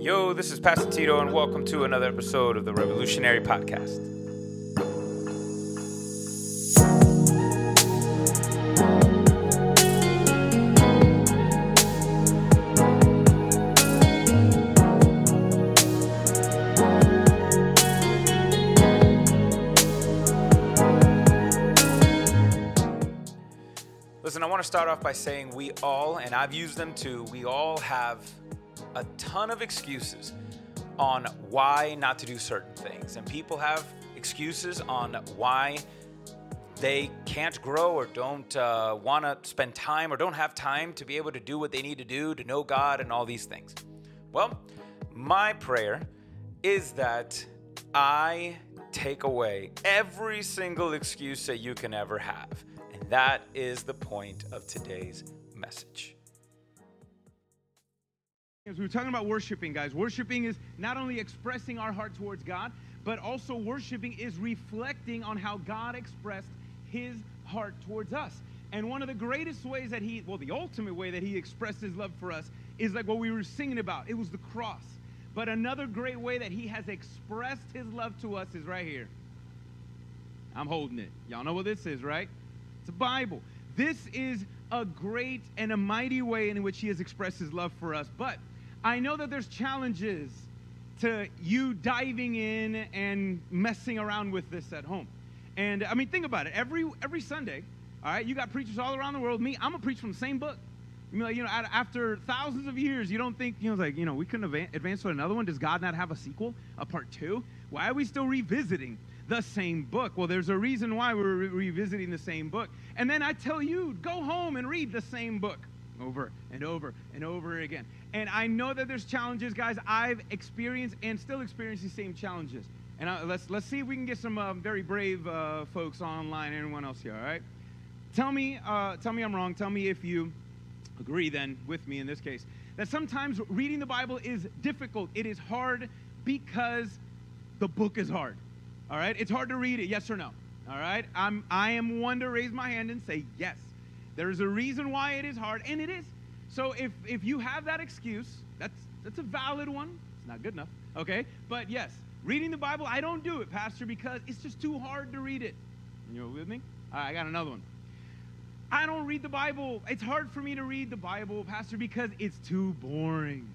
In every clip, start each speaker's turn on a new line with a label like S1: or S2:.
S1: Yo, this is Pastor Tito, and welcome to another episode of the Revolutionary Podcast. Listen, I want to start off by saying we all, and I've used them too, we all have a ton of excuses on why not to do certain things. And people have excuses on why they can't grow or don't uh, want to spend time or don't have time to be able to do what they need to do to know God and all these things. Well, my prayer is that I take away every single excuse that you can ever have. And that is the point of today's message.
S2: As we were talking about worshiping, guys, worshiping is not only expressing our heart towards God, but also worshiping is reflecting on how God expressed his heart towards us. And one of the greatest ways that he, well, the ultimate way that he expressed his love for us is like what we were singing about. It was the cross. But another great way that he has expressed his love to us is right here. I'm holding it. Y'all know what this is, right? It's a Bible. This is a great and a mighty way in which he has expressed his love for us. But I know that there's challenges to you diving in and messing around with this at home. And I mean, think about it. Every every Sunday, all right, you got preachers all around the world. Me, I'm a preach from the same book. You know, you know, after thousands of years, you don't think, you know, like, you know, we couldn't advance to another one. Does God not have a sequel, a part two? Why are we still revisiting the same book? Well, there's a reason why we're re- revisiting the same book. And then I tell you, go home and read the same book over and over and over again. And I know that there's challenges, guys. I've experienced and still experience the same challenges. And I, let's let's see if we can get some uh, very brave uh, folks online. Anyone else here? All right. Tell me, uh, tell me I'm wrong. Tell me if you agree then with me in this case that sometimes reading the Bible is difficult. It is hard because the book is hard. All right. It's hard to read it. Yes or no? All right. I'm I am one to raise my hand and say yes. There's a reason why it is hard, and it is. So if if you have that excuse, that's that's a valid one. It's not good enough, okay? But yes, reading the Bible, I don't do it, Pastor, because it's just too hard to read it. You with me? I got another one. I don't read the Bible. It's hard for me to read the Bible, Pastor, because it's too boring.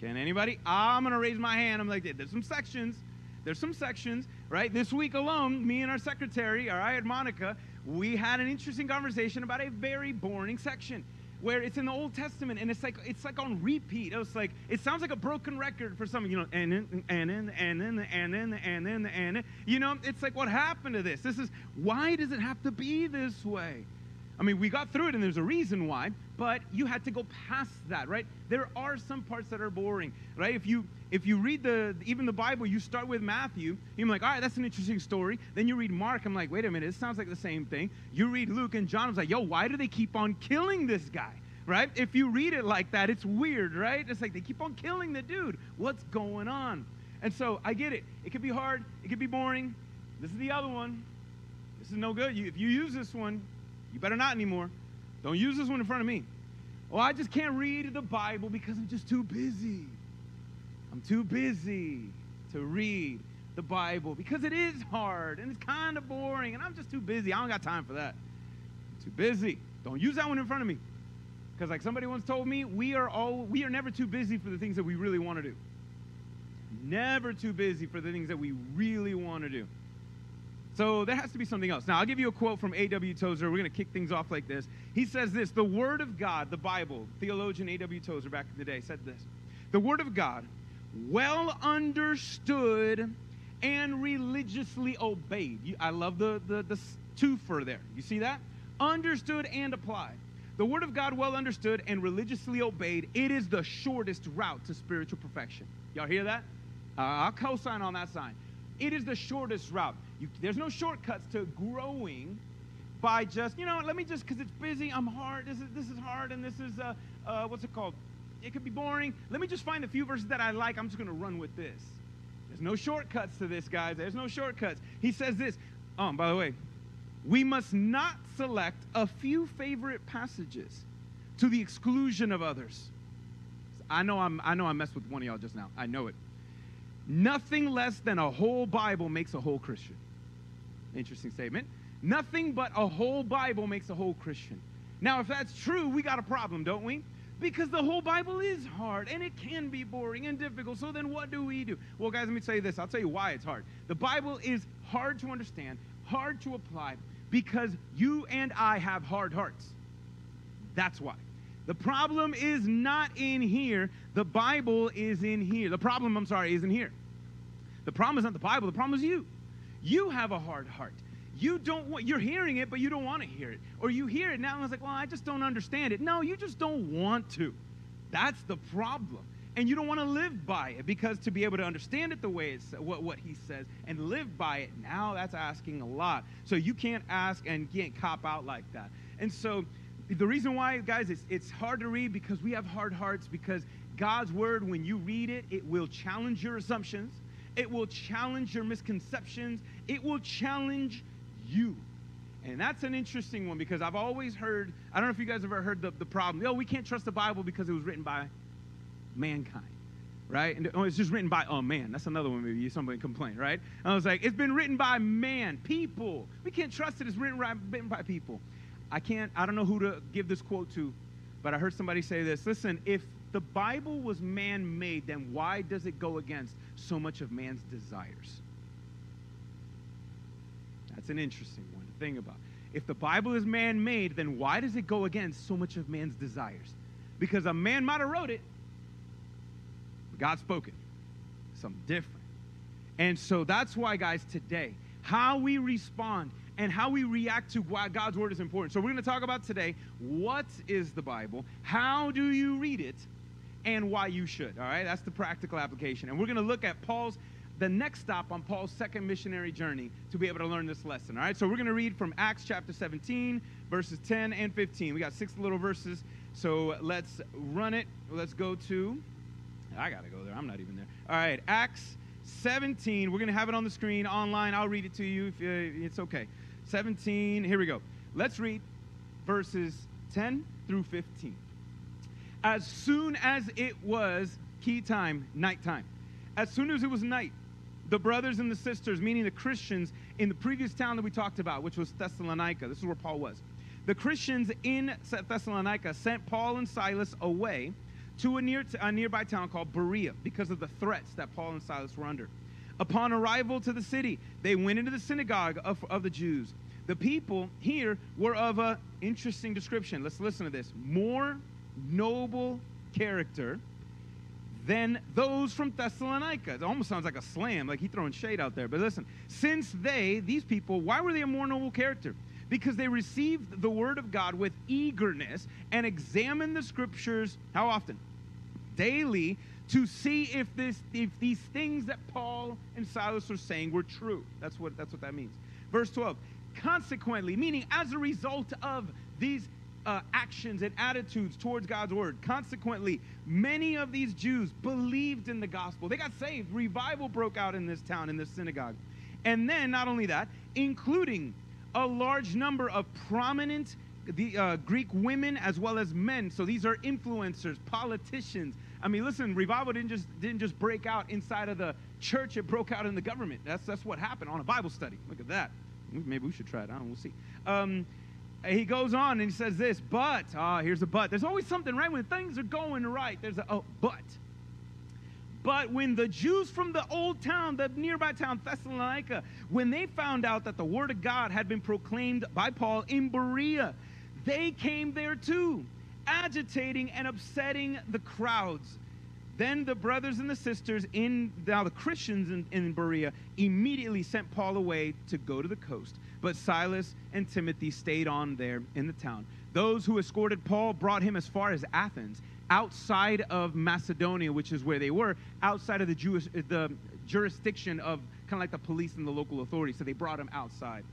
S2: Can anybody? I'm gonna raise my hand. I'm like, there's some sections. There's some sections, right? This week alone, me and our secretary, all right, Monica, we had an interesting conversation about a very boring section where it's in the Old Testament and it's like it's like on repeat. It was like it sounds like a broken record for some, you know, and then and then and then and then and then and you know, it's like what happened to this? This is why does it have to be this way? I mean, we got through it and there's a reason why, but you had to go past that, right? There are some parts that are boring, right? If you if you read the even the Bible, you start with Matthew, you're like, all right, that's an interesting story. Then you read Mark, I'm like, wait a minute, it sounds like the same thing. You read Luke and John, I was like, yo, why do they keep on killing this guy? Right? If you read it like that, it's weird, right? It's like they keep on killing the dude. What's going on? And so I get it. It could be hard, it could be boring. This is the other one. This is no good. You, if you use this one, you better not anymore. Don't use this one in front of me. Well, I just can't read the Bible because I'm just too busy. I'm too busy to read the Bible because it is hard and it's kind of boring and I'm just too busy. I don't got time for that. I'm too busy. Don't use that one in front of me. Because like somebody once told me, we are all we are never too busy for the things that we really want to do. Never too busy for the things that we really want to do. So there has to be something else. Now, I'll give you a quote from A.W. Tozer. We're going to kick things off like this. He says this The Word of God, the Bible, theologian A.W. Tozer back in the day said this The Word of God, well understood and religiously obeyed. I love the, the, the twofer there. You see that? Understood and applied. The Word of God, well understood and religiously obeyed, it is the shortest route to spiritual perfection. Y'all hear that? Uh, I'll co sign on that sign. It is the shortest route. You, there's no shortcuts to growing by just, you know, let me just, because it's busy, I'm hard, this is, this is hard, and this is, uh, uh, what's it called? It could be boring. Let me just find a few verses that I like. I'm just going to run with this. There's no shortcuts to this, guys. There's no shortcuts. He says this. Oh, by the way, we must not select a few favorite passages to the exclusion of others. I know I'm I know I messed with one of y'all just now. I know it. Nothing less than a whole Bible makes a whole Christian. Interesting statement. Nothing but a whole Bible makes a whole Christian. Now, if that's true, we got a problem, don't we? Because the whole Bible is hard and it can be boring and difficult. So then what do we do? Well, guys, let me tell you this. I'll tell you why it's hard. The Bible is hard to understand, hard to apply, because you and I have hard hearts. That's why. The problem is not in here. The Bible is in here. The problem, I'm sorry, isn't here. The problem is not the Bible. The problem is you. You have a hard heart. You don't want, you're hearing it, but you don't want to hear it. Or you hear it now and it's like, well, I just don't understand it. No, you just don't want to. That's the problem. And you don't want to live by it because to be able to understand it the way it's what, what he says and live by it, now that's asking a lot. So you can't ask and can't cop out like that. And so the reason why, guys, it's, it's hard to read because we have hard hearts because God's word, when you read it, it will challenge your assumptions. It will challenge your misconceptions. It will challenge you. And that's an interesting one because I've always heard, I don't know if you guys ever heard the, the problem. Oh, we can't trust the Bible because it was written by mankind, right? And oh, it's just written by a man. That's another one maybe somebody complained, right? And I was like, it's been written by man, people. We can't trust it. It's written, written by people. I can't, I don't know who to give this quote to, but I heard somebody say this. Listen, if the Bible was man made, then why does it go against so much of man's desires? That's an interesting one to think about. If the Bible is man made, then why does it go against so much of man's desires? Because a man might have wrote it, but God spoke it. Something different. And so that's why, guys, today, how we respond and how we react to why God's word is important. So we're going to talk about today what is the Bible, how do you read it, and why you should. All right, that's the practical application. And we're going to look at Paul's the next stop on Paul's second missionary journey to be able to learn this lesson. All right, so we're going to read from Acts chapter 17, verses 10 and 15. We got six little verses, so let's run it. Let's go to, I got to go there. I'm not even there. All right, Acts 17. We're going to have it on the screen online. I'll read it to you if uh, it's okay. 17, here we go. Let's read verses 10 through 15. As soon as it was key time, nighttime, as soon as it was night, the brothers and the sisters, meaning the Christians in the previous town that we talked about, which was Thessalonica. This is where Paul was. The Christians in Thessalonica sent Paul and Silas away to a, near, a nearby town called Berea because of the threats that Paul and Silas were under. Upon arrival to the city, they went into the synagogue of, of the Jews. The people here were of an interesting description. Let's listen to this. More noble character than those from Thessalonica. It almost sounds like a slam, like he throwing shade out there. But listen, since they, these people, why were they a more noble character? Because they received the word of God with eagerness and examined the scriptures how often? Daily to see if this if these things that Paul and Silas were saying were true. That's what that's what that means. Verse 12. Consequently, meaning as a result of these uh, actions and attitudes towards God's word. Consequently, many of these Jews believed in the gospel. They got saved. Revival broke out in this town, in this synagogue. And then, not only that, including a large number of prominent the uh, Greek women as well as men. So these are influencers, politicians. I mean, listen, revival didn't just didn't just break out inside of the church; it broke out in the government. That's that's what happened on a Bible study. Look at that. Maybe we should try it. I don't. We'll see. Um, he goes on and he says this, but, ah, here's a but. There's always something, right? When things are going right, there's a, oh, but. But when the Jews from the old town, the nearby town Thessalonica, when they found out that the word of God had been proclaimed by Paul in Berea, they came there too, agitating and upsetting the crowds. Then the brothers and the sisters in now the Christians in, in Berea immediately sent Paul away to go to the coast but Silas and Timothy stayed on there in the town. Those who escorted Paul brought him as far as Athens, outside of Macedonia, which is where they were, outside of the Jewish the jurisdiction of kind of like the police and the local authorities. So they brought him outside.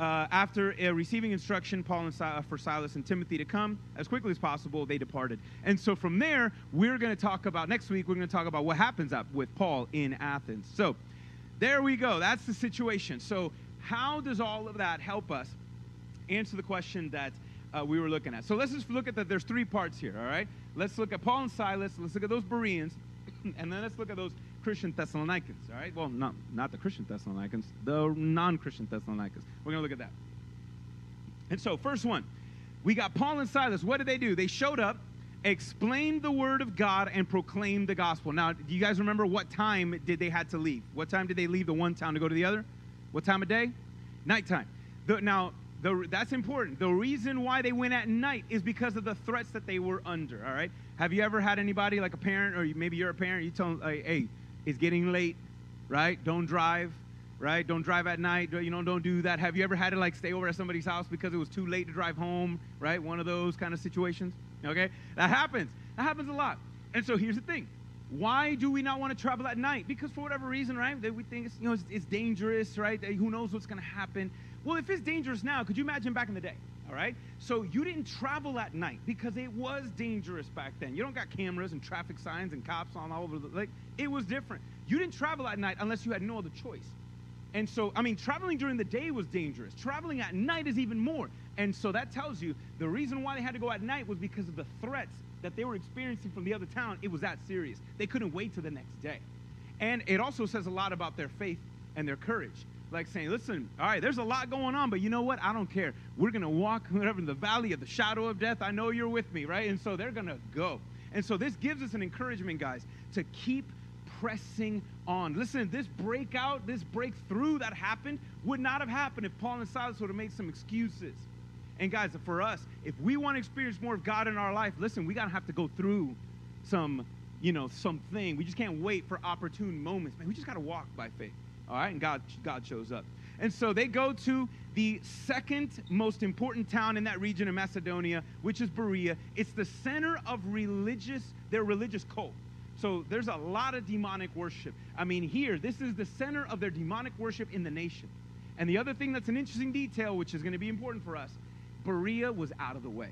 S2: Uh, after uh, receiving instruction, Paul and Silas, for Silas and Timothy to come as quickly as possible, they departed. And so from there, we're going to talk about next week. We're going to talk about what happens up with Paul in Athens. So there we go. That's the situation. So how does all of that help us answer the question that uh, we were looking at? So let's just look at that. There's three parts here, all right? let's look at Paul and Silas. Let's look at those Bereans, and then let's look at those Christian Thessalonians. All right. Well, not not the Christian Thessalonians, the non-Christian Thessalonians. We're gonna look at that. And so, first one, we got Paul and Silas. What did they do? They showed up, explained the word of God, and proclaimed the gospel. Now, do you guys remember what time did they had to leave? What time did they leave the one town to go to the other? What time of day? Nighttime. The, now, the, that's important. The reason why they went at night is because of the threats that they were under. All right. Have you ever had anybody like a parent, or maybe you're a parent, you tell them, "Hey, it's getting late, right? Don't drive." Right? Don't drive at night. You know, don't do that. Have you ever had to like stay over at somebody's house because it was too late to drive home? Right? One of those kind of situations. Okay? That happens. That happens a lot. And so here's the thing. Why do we not want to travel at night? Because for whatever reason, right? We think it's, you know, it's, it's dangerous, right? Who knows what's going to happen? Well, if it's dangerous now, could you imagine back in the day? All right? So you didn't travel at night because it was dangerous back then. You don't got cameras and traffic signs and cops on all over the like it was different. You didn't travel at night unless you had no other choice. And so, I mean, traveling during the day was dangerous. Traveling at night is even more. And so that tells you the reason why they had to go at night was because of the threats that they were experiencing from the other town. It was that serious. They couldn't wait till the next day. And it also says a lot about their faith and their courage. Like saying, listen, all right, there's a lot going on, but you know what? I don't care. We're going to walk whatever in the valley of the shadow of death. I know you're with me, right? And so they're going to go. And so this gives us an encouragement, guys, to keep pressing on. Listen, this breakout, this breakthrough that happened would not have happened if Paul and Silas would have made some excuses. And guys, for us, if we want to experience more of God in our life, listen, we got to have to go through some, you know, something. We just can't wait for opportune moments. Man, we just got to walk by faith. All right? And God God shows up. And so they go to the second most important town in that region of Macedonia, which is Berea. It's the center of religious, their religious cult. So there's a lot of demonic worship. I mean, here, this is the center of their demonic worship in the nation. And the other thing that's an interesting detail, which is going to be important for us, Berea was out of the way.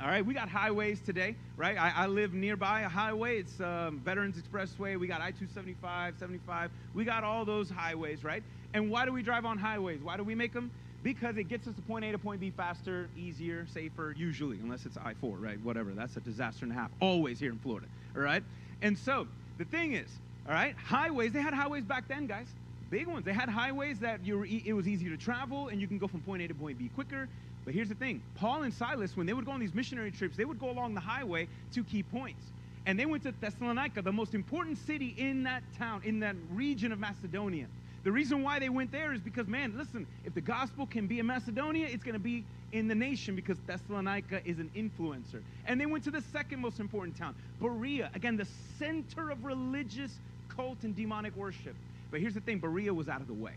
S2: All right, we got highways today, right? I, I live nearby a highway. It's um, Veterans Expressway. We got I 275, 75. We got all those highways, right? And why do we drive on highways? Why do we make them? Because it gets us to point A to point B faster, easier, safer, usually, unless it's I 4, right? Whatever. That's a disaster and a half, always here in Florida, all right? And so the thing is, all right, highways, they had highways back then, guys. Big ones. They had highways that you were, it was easier to travel and you can go from point A to point B quicker. But here's the thing Paul and Silas, when they would go on these missionary trips, they would go along the highway to key points. And they went to Thessalonica, the most important city in that town, in that region of Macedonia. The reason why they went there is because, man, listen, if the gospel can be in Macedonia, it's going to be in the nation because Thessalonica is an influencer. And they went to the second most important town, Berea, again, the center of religious cult and demonic worship. But here's the thing Berea was out of the way,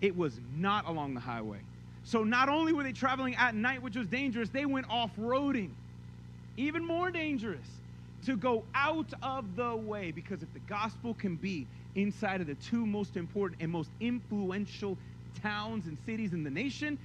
S2: it was not along the highway. So not only were they traveling at night, which was dangerous, they went off roading, even more dangerous, to go out of the way. Because if the gospel can be inside of the two most important and most influential towns and cities in the nation,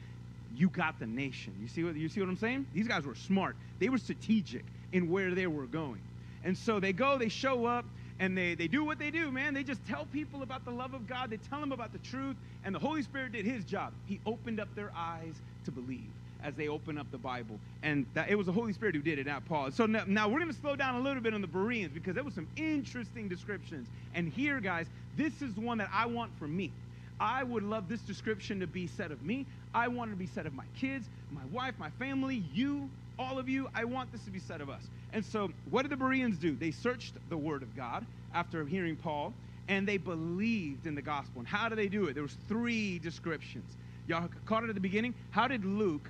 S2: you got the nation. You see what you see what I'm saying? These guys were smart. They were strategic in where they were going. And so they go, they show up, and they, they do what they do, man. They just tell people about the love of God. They tell them about the truth. And the Holy Spirit did his job. He opened up their eyes to believe as they open up the Bible. And that, it was the Holy Spirit who did it, not Paul. So now, now we're going to slow down a little bit on the Bereans because there was some interesting descriptions. And here, guys, this is one that I want for me. I would love this description to be said of me. I want it to be said of my kids, my wife, my family, you, all of you. I want this to be said of us. And so, what did the Bereans do? They searched the Word of God after hearing Paul, and they believed in the gospel. And how did they do it? There was three descriptions. Y'all caught it at the beginning. How did Luke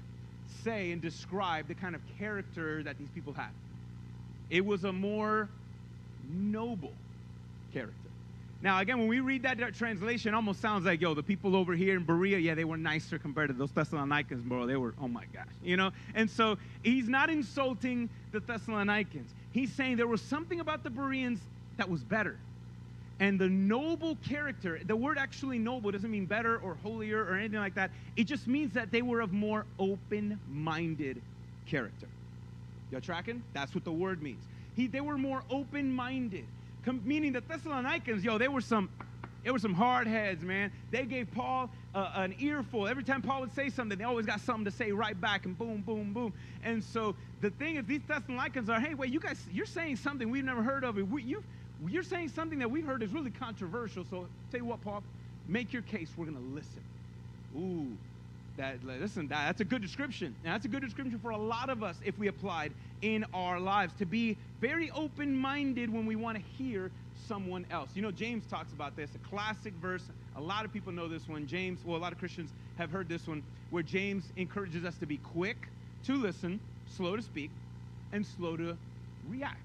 S2: say and describe the kind of character that these people had? It was a more noble character. Now, again, when we read that translation, it almost sounds like, yo, the people over here in Berea, yeah, they were nicer compared to those Thessalonians, bro. They were, oh my gosh, you know? And so he's not insulting the Thessalonians. He's saying there was something about the Bereans that was better. And the noble character, the word actually noble doesn't mean better or holier or anything like that. It just means that they were of more open minded character. Y'all tracking? That's what the word means. He, they were more open minded. Meaning the Thessalonians, yo, they were some they were some hard heads, man. They gave Paul uh, an earful. Every time Paul would say something, they always got something to say right back, and boom, boom, boom. And so the thing is, these Thessalonians are, hey, wait, you guys, you're saying something we've never heard of. We, you, you're saying something that we've heard is really controversial. So tell you what, Paul, make your case. We're going to listen. Ooh, that listen, that, that's a good description. That's a good description for a lot of us if we applied in our lives to be very open-minded when we want to hear someone else. You know, James talks about this, a classic verse. A lot of people know this one. James, well, a lot of Christians have heard this one, where James encourages us to be quick to listen, slow to speak, and slow to react.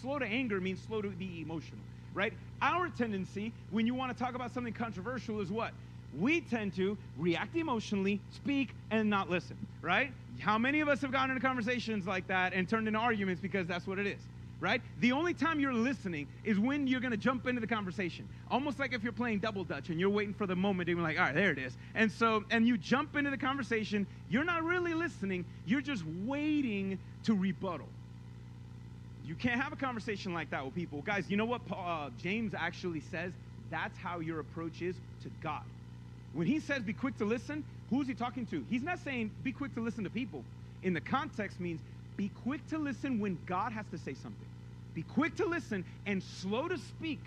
S2: Slow to anger means slow to be emotional, right? Our tendency when you want to talk about something controversial is what? We tend to react emotionally, speak, and not listen, right? How many of us have gotten into conversations like that and turned into arguments because that's what it is? right? The only time you're listening is when you're going to jump into the conversation. Almost like if you're playing double dutch and you're waiting for the moment and you're like, all right, there it is. And so, and you jump into the conversation, you're not really listening, you're just waiting to rebuttal. You can't have a conversation like that with people. Guys, you know what uh, James actually says? That's how your approach is to God. When he says be quick to listen, who's he talking to? He's not saying be quick to listen to people. In the context means be quick to listen when God has to say something. Be quick to listen and slow to speak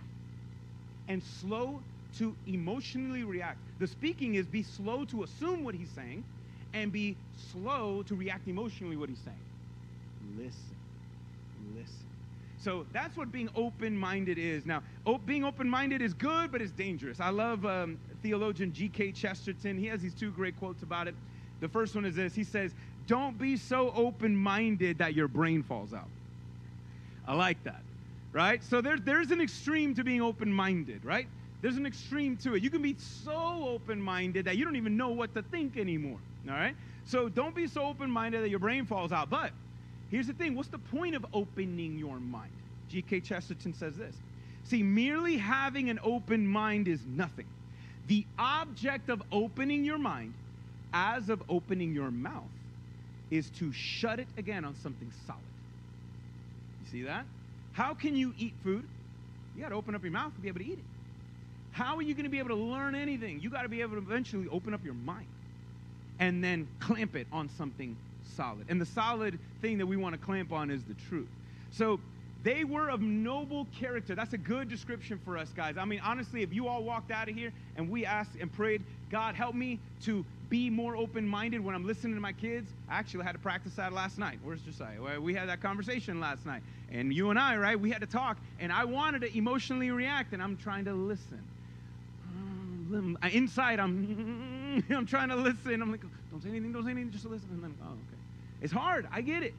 S2: and slow to emotionally react. The speaking is be slow to assume what he's saying and be slow to react emotionally what he's saying. Listen. Listen. So that's what being open-minded is. Now, being open-minded is good, but it's dangerous. I love um, theologian G.K. Chesterton. He has these two great quotes about it. The first one is this. He says, "Don't be so open-minded that your brain falls out." I like that, right? So there, there's an extreme to being open minded, right? There's an extreme to it. You can be so open minded that you don't even know what to think anymore, all right? So don't be so open minded that your brain falls out. But here's the thing what's the point of opening your mind? G.K. Chesterton says this See, merely having an open mind is nothing. The object of opening your mind, as of opening your mouth, is to shut it again on something solid. You see that? How can you eat food? You got to open up your mouth to be able to eat it. How are you going to be able to learn anything? You got to be able to eventually open up your mind and then clamp it on something solid. And the solid thing that we want to clamp on is the truth. So they were of noble character. That's a good description for us, guys. I mean, honestly, if you all walked out of here and we asked and prayed, God, help me to be more open minded when I'm listening to my kids. I actually had to practice that last night. Where's Josiah? We had that conversation last night. And you and I, right, we had to talk. And I wanted to emotionally react, and I'm trying to listen. Uh, inside, I'm, I'm trying to listen. I'm like, don't say anything, don't say anything, just listen. And then, oh, okay. It's hard. I get it.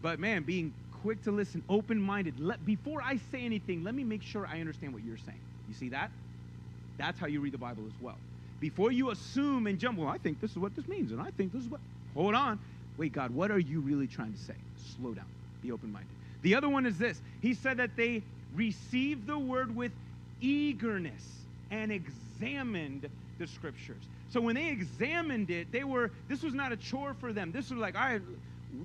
S2: But man, being quick to listen, open minded. Before I say anything, let me make sure I understand what you're saying. You see that? That's how you read the Bible as well. Before you assume and jump, well, I think this is what this means, and I think this is what. Hold on. Wait, God, what are you really trying to say? Slow down. Be open minded. The other one is this He said that they received the word with eagerness and examined the scriptures. So when they examined it, they were, this was not a chore for them. This was like, all right,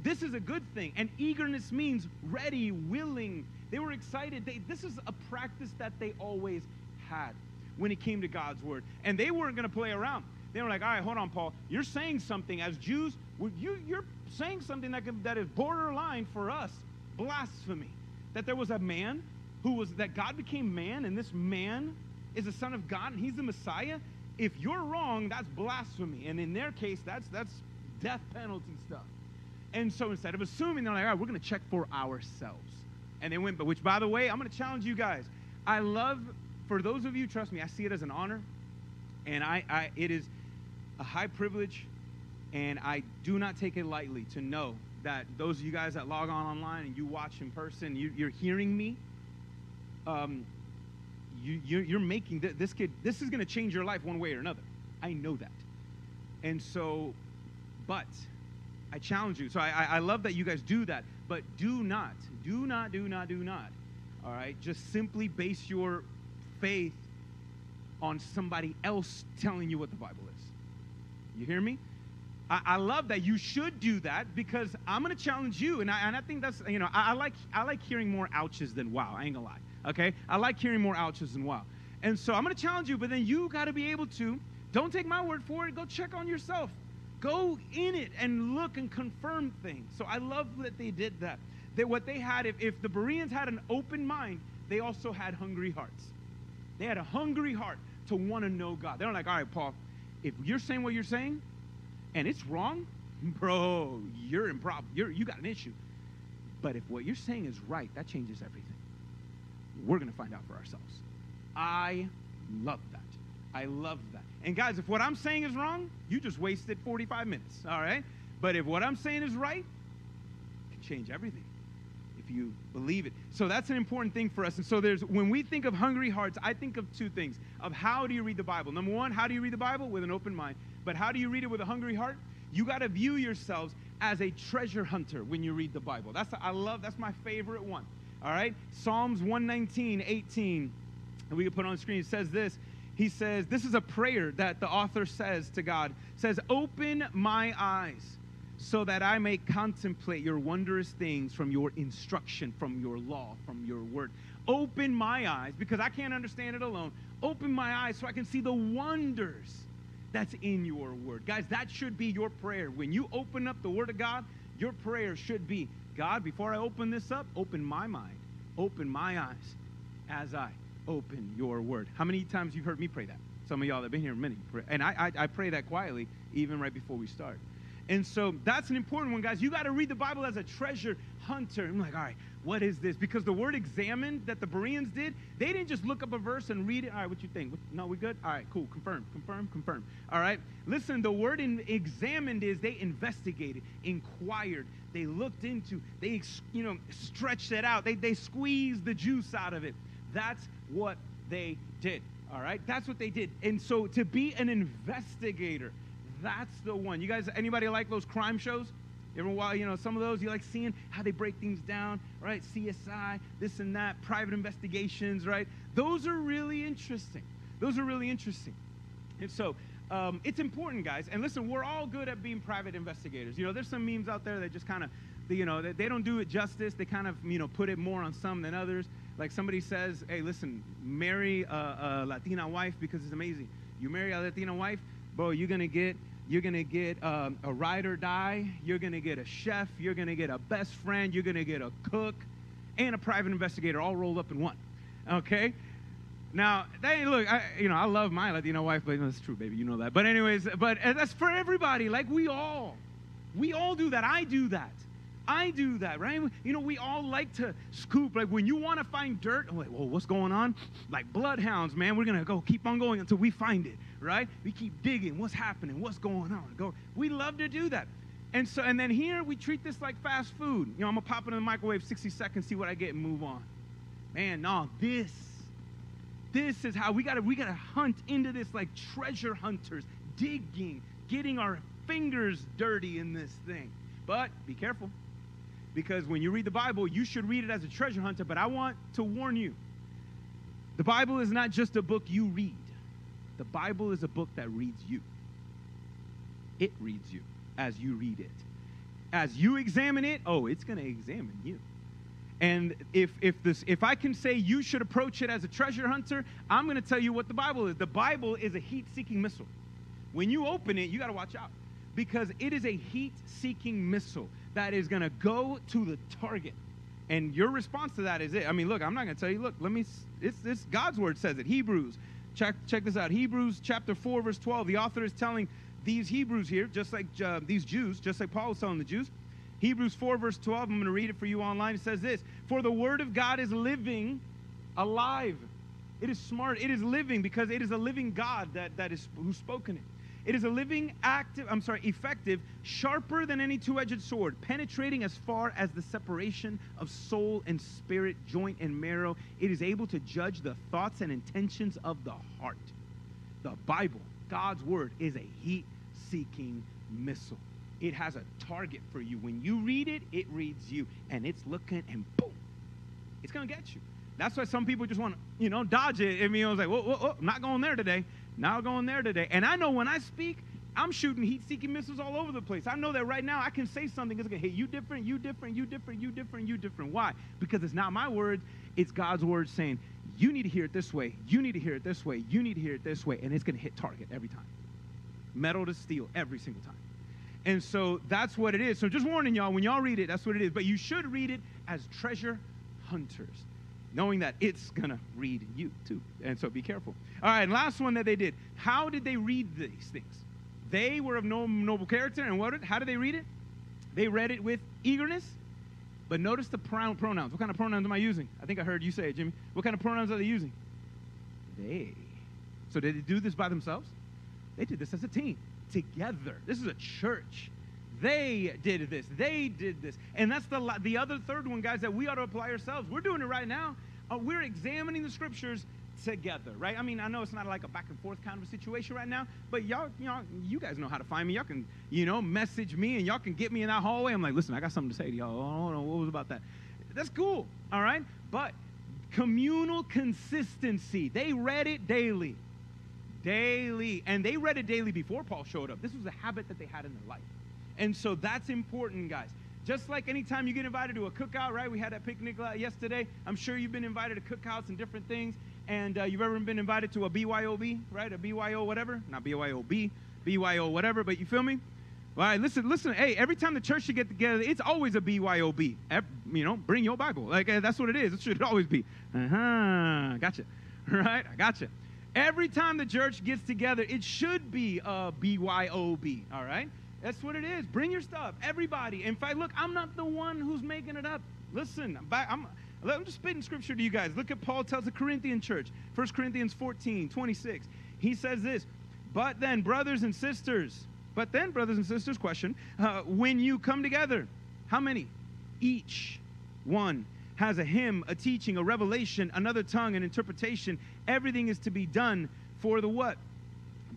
S2: this is a good thing. And eagerness means ready, willing. They were excited. They, this is a practice that they always had when it came to God's word. And they weren't going to play around. They were like, all right, hold on, Paul. You're saying something as Jews, you, you're saying something that, can, that is borderline for us blasphemy. That there was a man who was, that God became man, and this man is the Son of God, and he's the Messiah. If you're wrong, that's blasphemy. And in their case, that's, that's death penalty stuff. And so instead of assuming, they're like, all right, we're going to check for ourselves. And they went, but which, by the way, I'm going to challenge you guys. I love for those of you, trust me, I see it as an honor, and I, I it is a high privilege, and I do not take it lightly to know that those of you guys that log on online and you watch in person, you, are hearing me. Um, you, you're, you're making th- this kid. This is going to change your life one way or another. I know that, and so, but I challenge you. So I, I, love that you guys do that, but do not, do not, do not, do not. All right, just simply base your faith on somebody else telling you what the Bible is. You hear me? I, I love that you should do that because I'm going to challenge you, and I, and I think that's you know I, I, like I like hearing more ouches than wow. I ain't gonna lie. Okay, I like hearing more ouches than wow. And so I'm going to challenge you, but then you got to be able to, don't take my word for it, go check on yourself. Go in it and look and confirm things. So I love that they did that. That what they had, if, if the Bereans had an open mind, they also had hungry hearts. They had a hungry heart to want to know God. They're like, all right, Paul, if you're saying what you're saying and it's wrong, bro, you're in problem. You're, you got an issue. But if what you're saying is right, that changes everything. We're going to find out for ourselves. I love that. I love that. And guys, if what I'm saying is wrong, you just wasted 45 minutes, all right? But if what I'm saying is right, it can change everything if you believe it. So that's an important thing for us. And so there's when we think of hungry hearts, I think of two things. Of how do you read the Bible? Number 1, how do you read the Bible with an open mind? But how do you read it with a hungry heart? You got to view yourselves as a treasure hunter when you read the Bible. That's I love that's my favorite one. All right? Psalms 119, 18. And we can put on the screen. It says this. He says, this is a prayer that the author says to God. says, "Open my eyes so that I may contemplate your wondrous things from your instruction, from your law, from your word. Open my eyes because I can't understand it alone. Open my eyes so I can see the wonders that's in your word. Guys, that should be your prayer. When you open up the word of God, your prayer should be God, before I open this up, open my mind, open my eyes as I open your word. How many times you've heard me pray that? Some of y'all have been here many. And I, I, I pray that quietly, even right before we start. And so that's an important one, guys. You got to read the Bible as a treasure hunter. I'm like, all right, what is this? Because the word examined that the Bereans did, they didn't just look up a verse and read it. All right, what you think? No, we good? All right, cool. Confirm, confirm, confirm. All right. Listen, the word in examined is they investigated, inquired, they looked into, they you know stretched it out, they they squeezed the juice out of it. That's what they did. All right, that's what they did. And so to be an investigator that's the one. You guys, anybody like those crime shows? Every while, you know, some of those you like seeing how they break things down, right? CSI, this and that, private investigations, right? Those are really interesting. Those are really interesting. And so, um, it's important, guys. And listen, we're all good at being private investigators. You know, there's some memes out there that just kind of, you know, they, they don't do it justice. They kind of, you know, put it more on some than others. Like somebody says, hey, listen, marry a, a Latina wife because it's amazing. You marry a Latina wife, bro, you're gonna get you're gonna get um, a ride or die. You're gonna get a chef. You're gonna get a best friend. You're gonna get a cook, and a private investigator all rolled up in one. Okay. Now, they look. I, you know, I love my Latino wife, but that's true, baby. You know that. But anyways, but that's for everybody. Like we all, we all do that. I do that. I do that, right? You know, we all like to scoop. Like when you want to find dirt, I'm like, well, what's going on? Like bloodhounds, man. We're gonna go keep on going until we find it, right? We keep digging. What's happening? What's going on? Go. We love to do that. And so, and then here we treat this like fast food. You know, I'm gonna pop it in the microwave 60 seconds, see what I get, and move on. Man, no, this, this is how we gotta we gotta hunt into this like treasure hunters, digging, getting our fingers dirty in this thing. But be careful because when you read the Bible, you should read it as a treasure hunter. But I want to warn you the Bible is not just a book you read, the Bible is a book that reads you. It reads you as you read it. As you examine it, oh, it's going to examine you. And if, if, this, if I can say you should approach it as a treasure hunter, I'm going to tell you what the Bible is. The Bible is a heat seeking missile. When you open it, you got to watch out because it is a heat seeking missile that is going to go to the target. And your response to that is it. I mean, look, I'm not going to tell you, look, let me, it's, it's God's word says it. Hebrews, check, check this out. Hebrews chapter 4, verse 12. The author is telling these Hebrews here, just like uh, these Jews, just like Paul was telling the Jews. Hebrews 4, verse 12, I'm going to read it for you online. It says this For the word of God is living, alive. It is smart. It is living because it is a living God that, that is who's spoken it. It is a living, active, I'm sorry, effective, sharper than any two edged sword, penetrating as far as the separation of soul and spirit, joint and marrow. It is able to judge the thoughts and intentions of the heart. The Bible, God's word, is a heat seeking missile. It has a target for you. When you read it, it reads you, and it's looking and boom, it's going to get you. That's why some people just want to, you know, dodge it. I mean, I was like, whoa, whoa, whoa, I'm not going there today. Now going there today. And I know when I speak, I'm shooting heat seeking missiles all over the place. I know that right now I can say something going to hit you different, you different, you different, you different, you different. Why? Because it's not my words, it's God's word saying, you need to hear it this way, you need to hear it this way, you need to hear it this way, and it's going to hit target every time. Metal to steel every single time. And so that's what it is. So just warning y'all, when y'all read it, that's what it is. But you should read it as treasure hunters, knowing that it's going to read you too. And so be careful. All right, last one that they did. How did they read these things? They were of no noble character, and what? How did they read it? They read it with eagerness. But notice the pronouns. What kind of pronouns am I using? I think I heard you say it, Jimmy. What kind of pronouns are they using? They. So did they do this by themselves? They did this as a team, together. This is a church. They did this. They did this. And that's the, the other third one, guys, that we ought to apply ourselves. We're doing it right now. Uh, we're examining the scriptures together, right? I mean, I know it's not like a back and forth kind of a situation right now, but y'all, you know, you guys know how to find me. Y'all can, you know, message me and y'all can get me in that hallway. I'm like, listen, I got something to say to y'all. Oh, no, what was about that? That's cool, all right? But communal consistency. They read it daily. Daily. And they read it daily before Paul showed up. This was a habit that they had in their life. And so that's important, guys. Just like anytime you get invited to a cookout, right? We had that picnic yesterday. I'm sure you've been invited to cookouts and different things and uh, you've ever been invited to a BYOB, right? A BYO whatever, not BYOB, BYO whatever, but you feel me? Right, listen, listen. Hey, every time the church should get together, it's always a BYOB. You know, bring your Bible. Like uh, that's what it is. It should always be. Uh huh. Gotcha. Right? I gotcha. Every time the church gets together, it should be a BYOB. All right. That's what it is. Bring your stuff. Everybody. In fact, look, I'm not the one who's making it up. Listen, I'm, I'm just spitting scripture to you guys. Look at Paul tells the Corinthian church, 1 Corinthians 14, 26. He says this, but then, brothers and sisters, but then, brothers and sisters, question, uh, when you come together, how many? Each one has a hymn, a teaching, a revelation, another tongue, an interpretation. Everything is to be done for the what?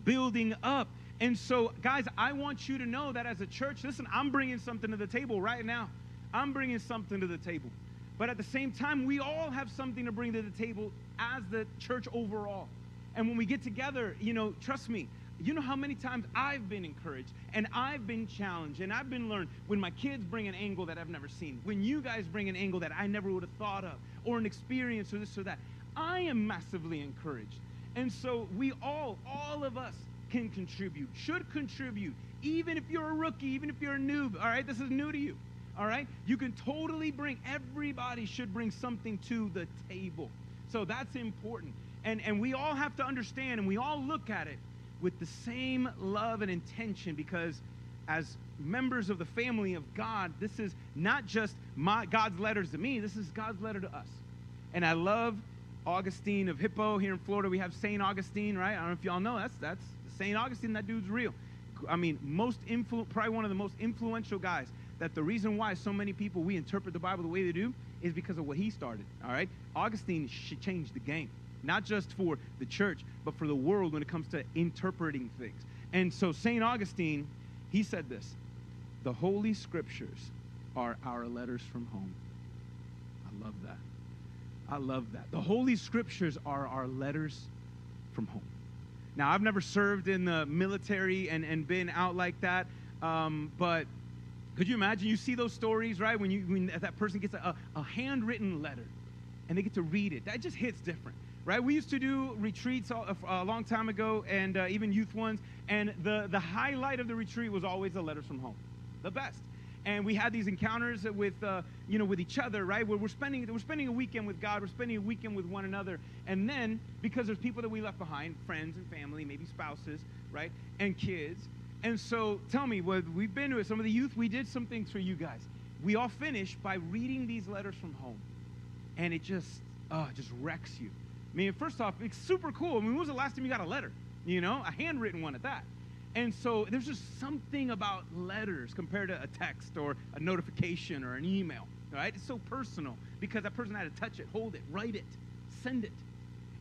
S2: Building up. And so, guys, I want you to know that as a church, listen, I'm bringing something to the table right now. I'm bringing something to the table. But at the same time, we all have something to bring to the table as the church overall. And when we get together, you know, trust me, you know how many times I've been encouraged and I've been challenged and I've been learned when my kids bring an angle that I've never seen, when you guys bring an angle that I never would have thought of, or an experience or this or that. I am massively encouraged. And so we all, all of us, can contribute, should contribute, even if you're a rookie, even if you're a noob. All right, this is new to you all right? You can totally bring, everybody should bring something to the table. So that's important. And, and we all have to understand and we all look at it with the same love and intention because as members of the family of God, this is not just my, God's letters to me, this is God's letter to us. And I love Augustine of Hippo here in Florida. We have St. Augustine, right? I don't know if y'all know. That's, that's St. Augustine, that dude's real. I mean, most influ- probably one of the most influential guys that the reason why so many people we interpret the Bible the way they do is because of what he started. All right, Augustine should change the game, not just for the church, but for the world when it comes to interpreting things. And so Saint Augustine, he said this: the Holy Scriptures are our letters from home. I love that. I love that. The Holy Scriptures are our letters from home. Now, I've never served in the military and, and been out like that, um, but could you imagine? You see those stories, right? When you when that person gets a, a handwritten letter and they get to read it, that just hits different, right? We used to do retreats a, a long time ago, and uh, even youth ones, and the the highlight of the retreat was always the letters from home, the best. And we had these encounters with uh, you know with each other, right? Where we're spending we're spending a weekend with God, we're spending a weekend with one another, and then because there's people that we left behind, friends and family, maybe spouses, right, and kids and so tell me, what we've been to some of the youth, we did some things for you guys. We all finished by reading these letters from home. And it just, uh, just wrecks you. I mean, first off, it's super cool. I mean, when was the last time you got a letter? You know, a handwritten one at that. And so there's just something about letters compared to a text or a notification or an email, right? It's so personal because that person had to touch it, hold it, write it, send it.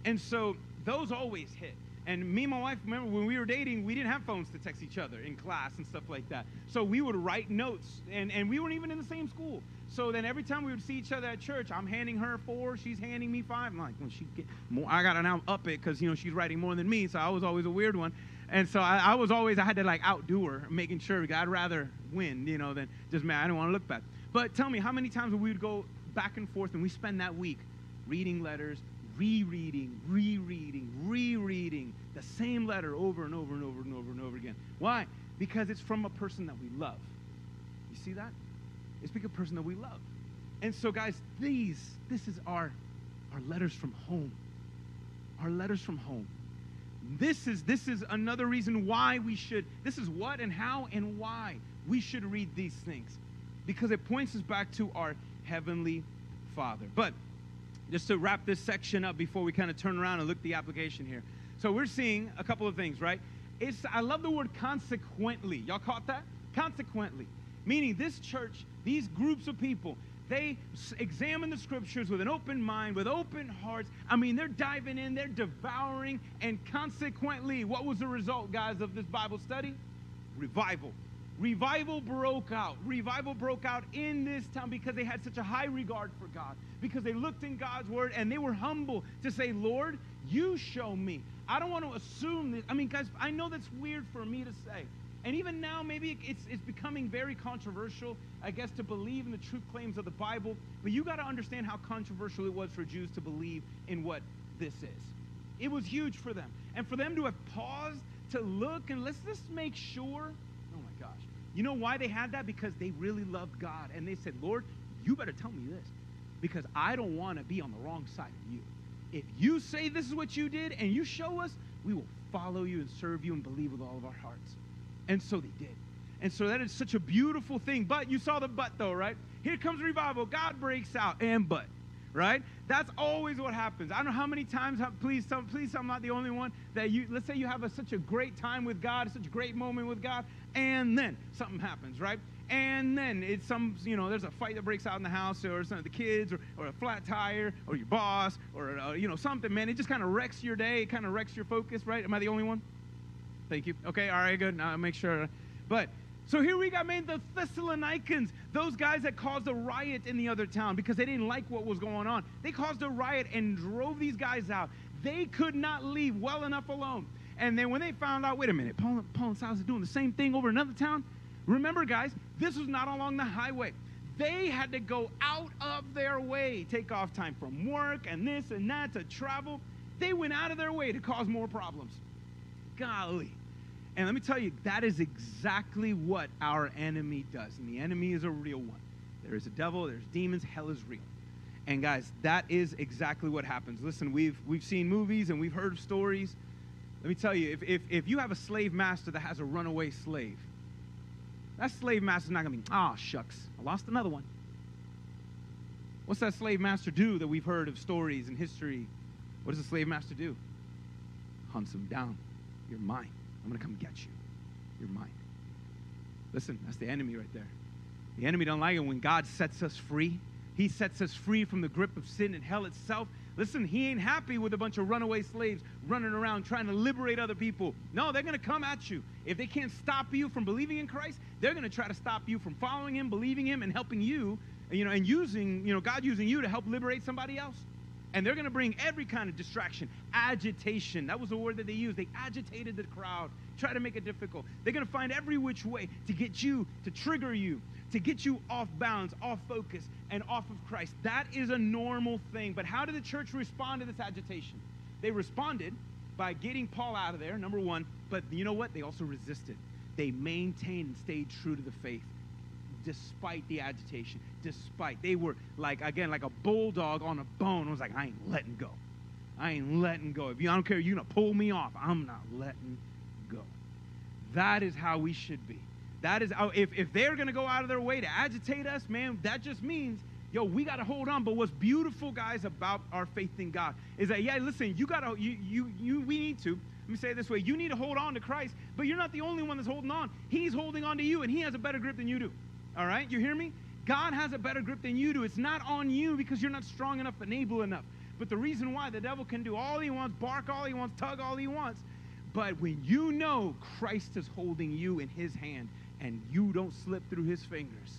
S2: And so those always hit. And me and my wife, remember when we were dating, we didn't have phones to text each other in class and stuff like that. So we would write notes, and, and we weren't even in the same school. So then every time we would see each other at church, I'm handing her four, she's handing me five. I'm like, when she get more, I gotta now up it because you know she's writing more than me. So I was always a weird one, and so I, I was always I had to like outdo her, making sure I'd rather win, you know, than just man. I don't want to look bad. But tell me, how many times we would go back and forth, and we spend that week reading letters, rereading, rereading, rereading the same letter over and over and over and over and over again. Why? Because it's from a person that we love. You see that? It's because a person that we love. And so, guys, these, this is our, our letters from home. Our letters from home. This is this is another reason why we should. This is what and how and why we should read these things, because it points us back to our heavenly Father. But just to wrap this section up before we kind of turn around and look the application here. So we're seeing a couple of things, right? It's I love the word consequently. Y'all caught that? Consequently. Meaning this church, these groups of people, they examine the scriptures with an open mind, with open hearts. I mean, they're diving in, they're devouring, and consequently, what was the result, guys, of this Bible study? Revival. Revival broke out. Revival broke out in this town because they had such a high regard for God, because they looked in God's word and they were humble to say, Lord, you show me. I don't want to assume that. I mean, guys, I know that's weird for me to say. And even now, maybe it's, it's becoming very controversial, I guess, to believe in the truth claims of the Bible. But you got to understand how controversial it was for Jews to believe in what this is. It was huge for them. And for them to have paused to look and let's just make sure. Oh my gosh. You know why they had that? Because they really loved God. And they said, Lord, you better tell me this because I don't want to be on the wrong side of you. If you say this is what you did and you show us, we will follow you and serve you and believe with all of our hearts. And so they did. And so that is such a beautiful thing. But you saw the but though, right? Here comes revival. God breaks out and but, right? That's always what happens. I don't know how many times, please, tell, please, I'm not the only one that you, let's say you have a, such a great time with God, such a great moment with God, and then something happens, right? And then it's some, you know, there's a fight that breaks out in the house, or some of the kids, or, or a flat tire, or your boss, or, uh, you know, something, man. It just kind of wrecks your day. It kind of wrecks your focus, right? Am I the only one? Thank you. Okay, all right, good. Now make sure. But so here we got made the Thessalonians, those guys that caused a riot in the other town because they didn't like what was going on. They caused a riot and drove these guys out. They could not leave well enough alone. And then when they found out, wait a minute, Paul, Paul and Silas are doing the same thing over another town. Remember, guys, this was not along the highway. They had to go out of their way, take off time from work and this and that to travel. They went out of their way to cause more problems. Golly. And let me tell you, that is exactly what our enemy does. And the enemy is a real one. There is a devil, there's demons, hell is real. And guys, that is exactly what happens. Listen, we've we've seen movies and we've heard stories. Let me tell you, if, if, if you have a slave master that has a runaway slave, that slave master's not gonna be, ah, oh, shucks, I lost another one. What's that slave master do that we've heard of stories and history? What does the slave master do? Hunts him down. You're mine. I'm going to come get you. You're mine. Listen, that's the enemy right there. The enemy don't like it when God sets us free. He sets us free from the grip of sin and hell itself. Listen, he ain't happy with a bunch of runaway slaves running around trying to liberate other people. No, they're going to come at you. If they can't stop you from believing in Christ, they're going to try to stop you from following him, believing him, and helping you, you know, and using, you know, God using you to help liberate somebody else. And they're going to bring every kind of distraction, agitation. That was the word that they used. They agitated the crowd, try to make it difficult. They're going to find every which way to get you, to trigger you, to get you off balance, off focus, and off of Christ. That is a normal thing. But how did the church respond to this agitation? They responded by getting Paul out of there, number one. But you know what? They also resisted. They maintained and stayed true to the faith despite the agitation, despite. They were like, again, like a bulldog on a bone. I was like, I ain't letting go. I ain't letting go. If you I don't care, you're gonna pull me off. I'm not letting go. That is how we should be. That is oh, if, if they're gonna go out of their way to agitate us, man, that just means, yo, we gotta hold on. But what's beautiful, guys, about our faith in God is that, yeah, listen, you gotta, you, you, you, we need to. Let me say it this way: you need to hold on to Christ, but you're not the only one that's holding on. He's holding on to you, and he has a better grip than you do. All right? You hear me? God has a better grip than you do. It's not on you because you're not strong enough and able enough. But the reason why the devil can do all he wants, bark all he wants, tug all he wants, but when you know Christ is holding you in his hand and you don't slip through his fingers,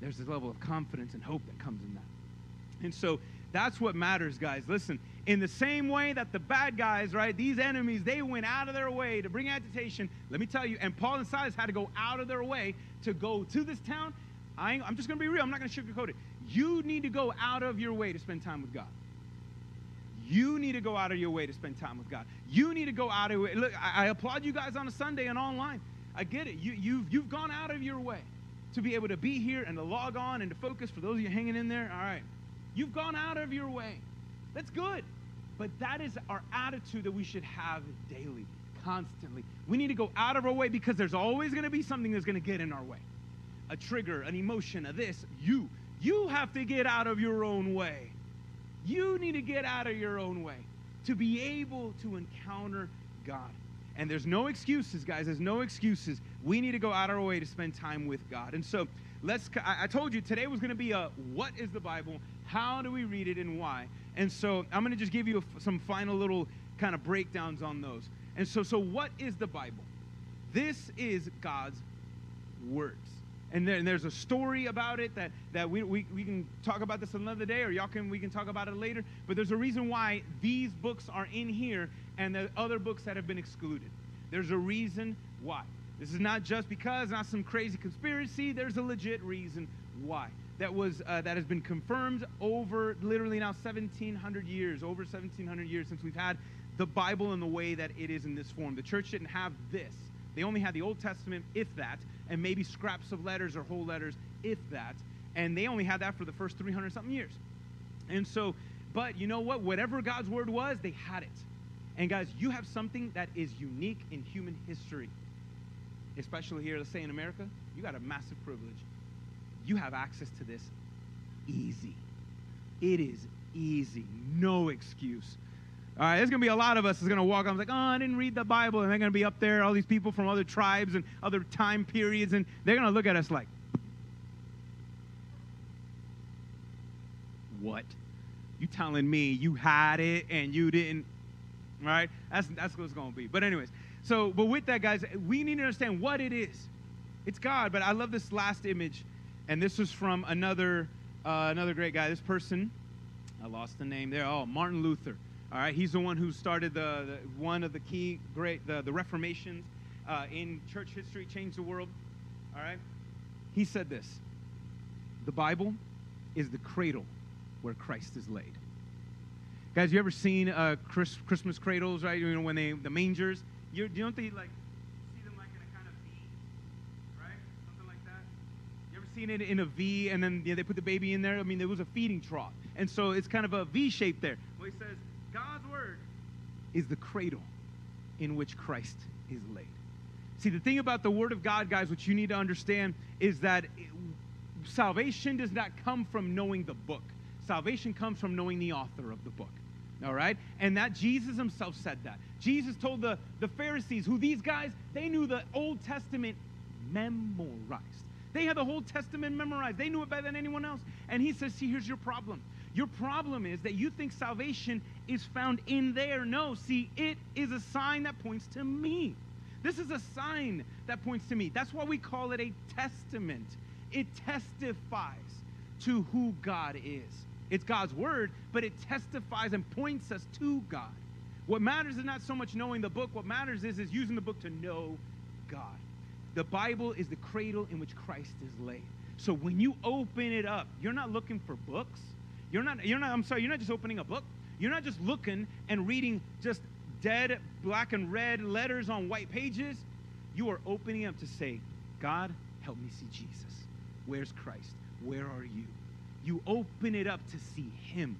S2: there's this level of confidence and hope that comes in that. And so that's what matters, guys. Listen, in the same way that the bad guys, right, these enemies, they went out of their way to bring agitation. Let me tell you, and Paul and Silas had to go out of their way to go to this town. I am just going to be real. I'm not going to sugarcoat it. You need to go out of your way to spend time with God. You need to go out of your way to spend time with God. You need to go out of your way. Look, I, I applaud you guys on a Sunday and online. I get it. You, you've, you've gone out of your way to be able to be here and to log on and to focus. For those of you hanging in there, all right. You've gone out of your way. That's good. But that is our attitude that we should have daily, constantly. We need to go out of our way because there's always going to be something that's going to get in our way a trigger, an emotion, a this. You, you have to get out of your own way. You need to get out of your own way to be able to encounter God. And there's no excuses, guys. There's no excuses. We need to go out of our way to spend time with God. And so let's, I, told you today was going to be a what is the Bible? How do we read it and why? And so I'm going to just give you some final little kind of breakdowns on those. And so, so what is the Bible? This is God's words. And, and there's a story about it that, that we, we, we can talk about this another day or y'all can we can talk about it later but there's a reason why these books are in here and the other books that have been excluded there's a reason why this is not just because not some crazy conspiracy there's a legit reason why that was uh, that has been confirmed over literally now 1700 years over 1700 years since we've had the bible in the way that it is in this form. The church didn't have this. They only had the old testament if that and maybe scraps of letters or whole letters if that. And they only had that for the first 300 something years. And so but you know what? Whatever god's word was they had it. And guys you have something that is unique in human history especially here let's say in america you got a massive privilege you have access to this easy. It is easy. No excuse. All right, there's going to be a lot of us that's going to walk on like, oh, I didn't read the Bible. And they're going to be up there, all these people from other tribes and other time periods, and they're going to look at us like, what? You telling me you had it and you didn't? Right? That's, that's what it's going to be. But, anyways, so, but with that, guys, we need to understand what it is. It's God, but I love this last image and this was from another uh, another great guy. This person, I lost the name there. Oh, Martin Luther. All right, he's the one who started the, the one of the key great the, the reformations uh, in church history, changed the world. All right, he said this: the Bible is the cradle where Christ is laid. Guys, you ever seen uh, Chris, Christmas cradles? Right, you know when they the mangers. You, don't think like seen it in a V, and then they put the baby in there. I mean, there was a feeding trough. And so it's kind of a V shape there. Well, he says, God's word is the cradle in which Christ is laid. See, the thing about the word of God, guys, what you need to understand is that salvation does not come from knowing the book, salvation comes from knowing the author of the book. All right? And that Jesus himself said that. Jesus told the, the Pharisees, who these guys, they knew the Old Testament memorized. They had the whole Testament memorized. They knew it better than anyone else. And he says, See, here's your problem. Your problem is that you think salvation is found in there. No, see, it is a sign that points to me. This is a sign that points to me. That's why we call it a testament. It testifies to who God is. It's God's word, but it testifies and points us to God. What matters is not so much knowing the book, what matters is, is using the book to know God. The Bible is the cradle in which Christ is laid. So when you open it up, you're not looking for books. You're not, you're not, I'm sorry, you're not just opening a book. You're not just looking and reading just dead black and red letters on white pages. You are opening up to say, God, help me see Jesus. Where's Christ? Where are you? You open it up to see Him.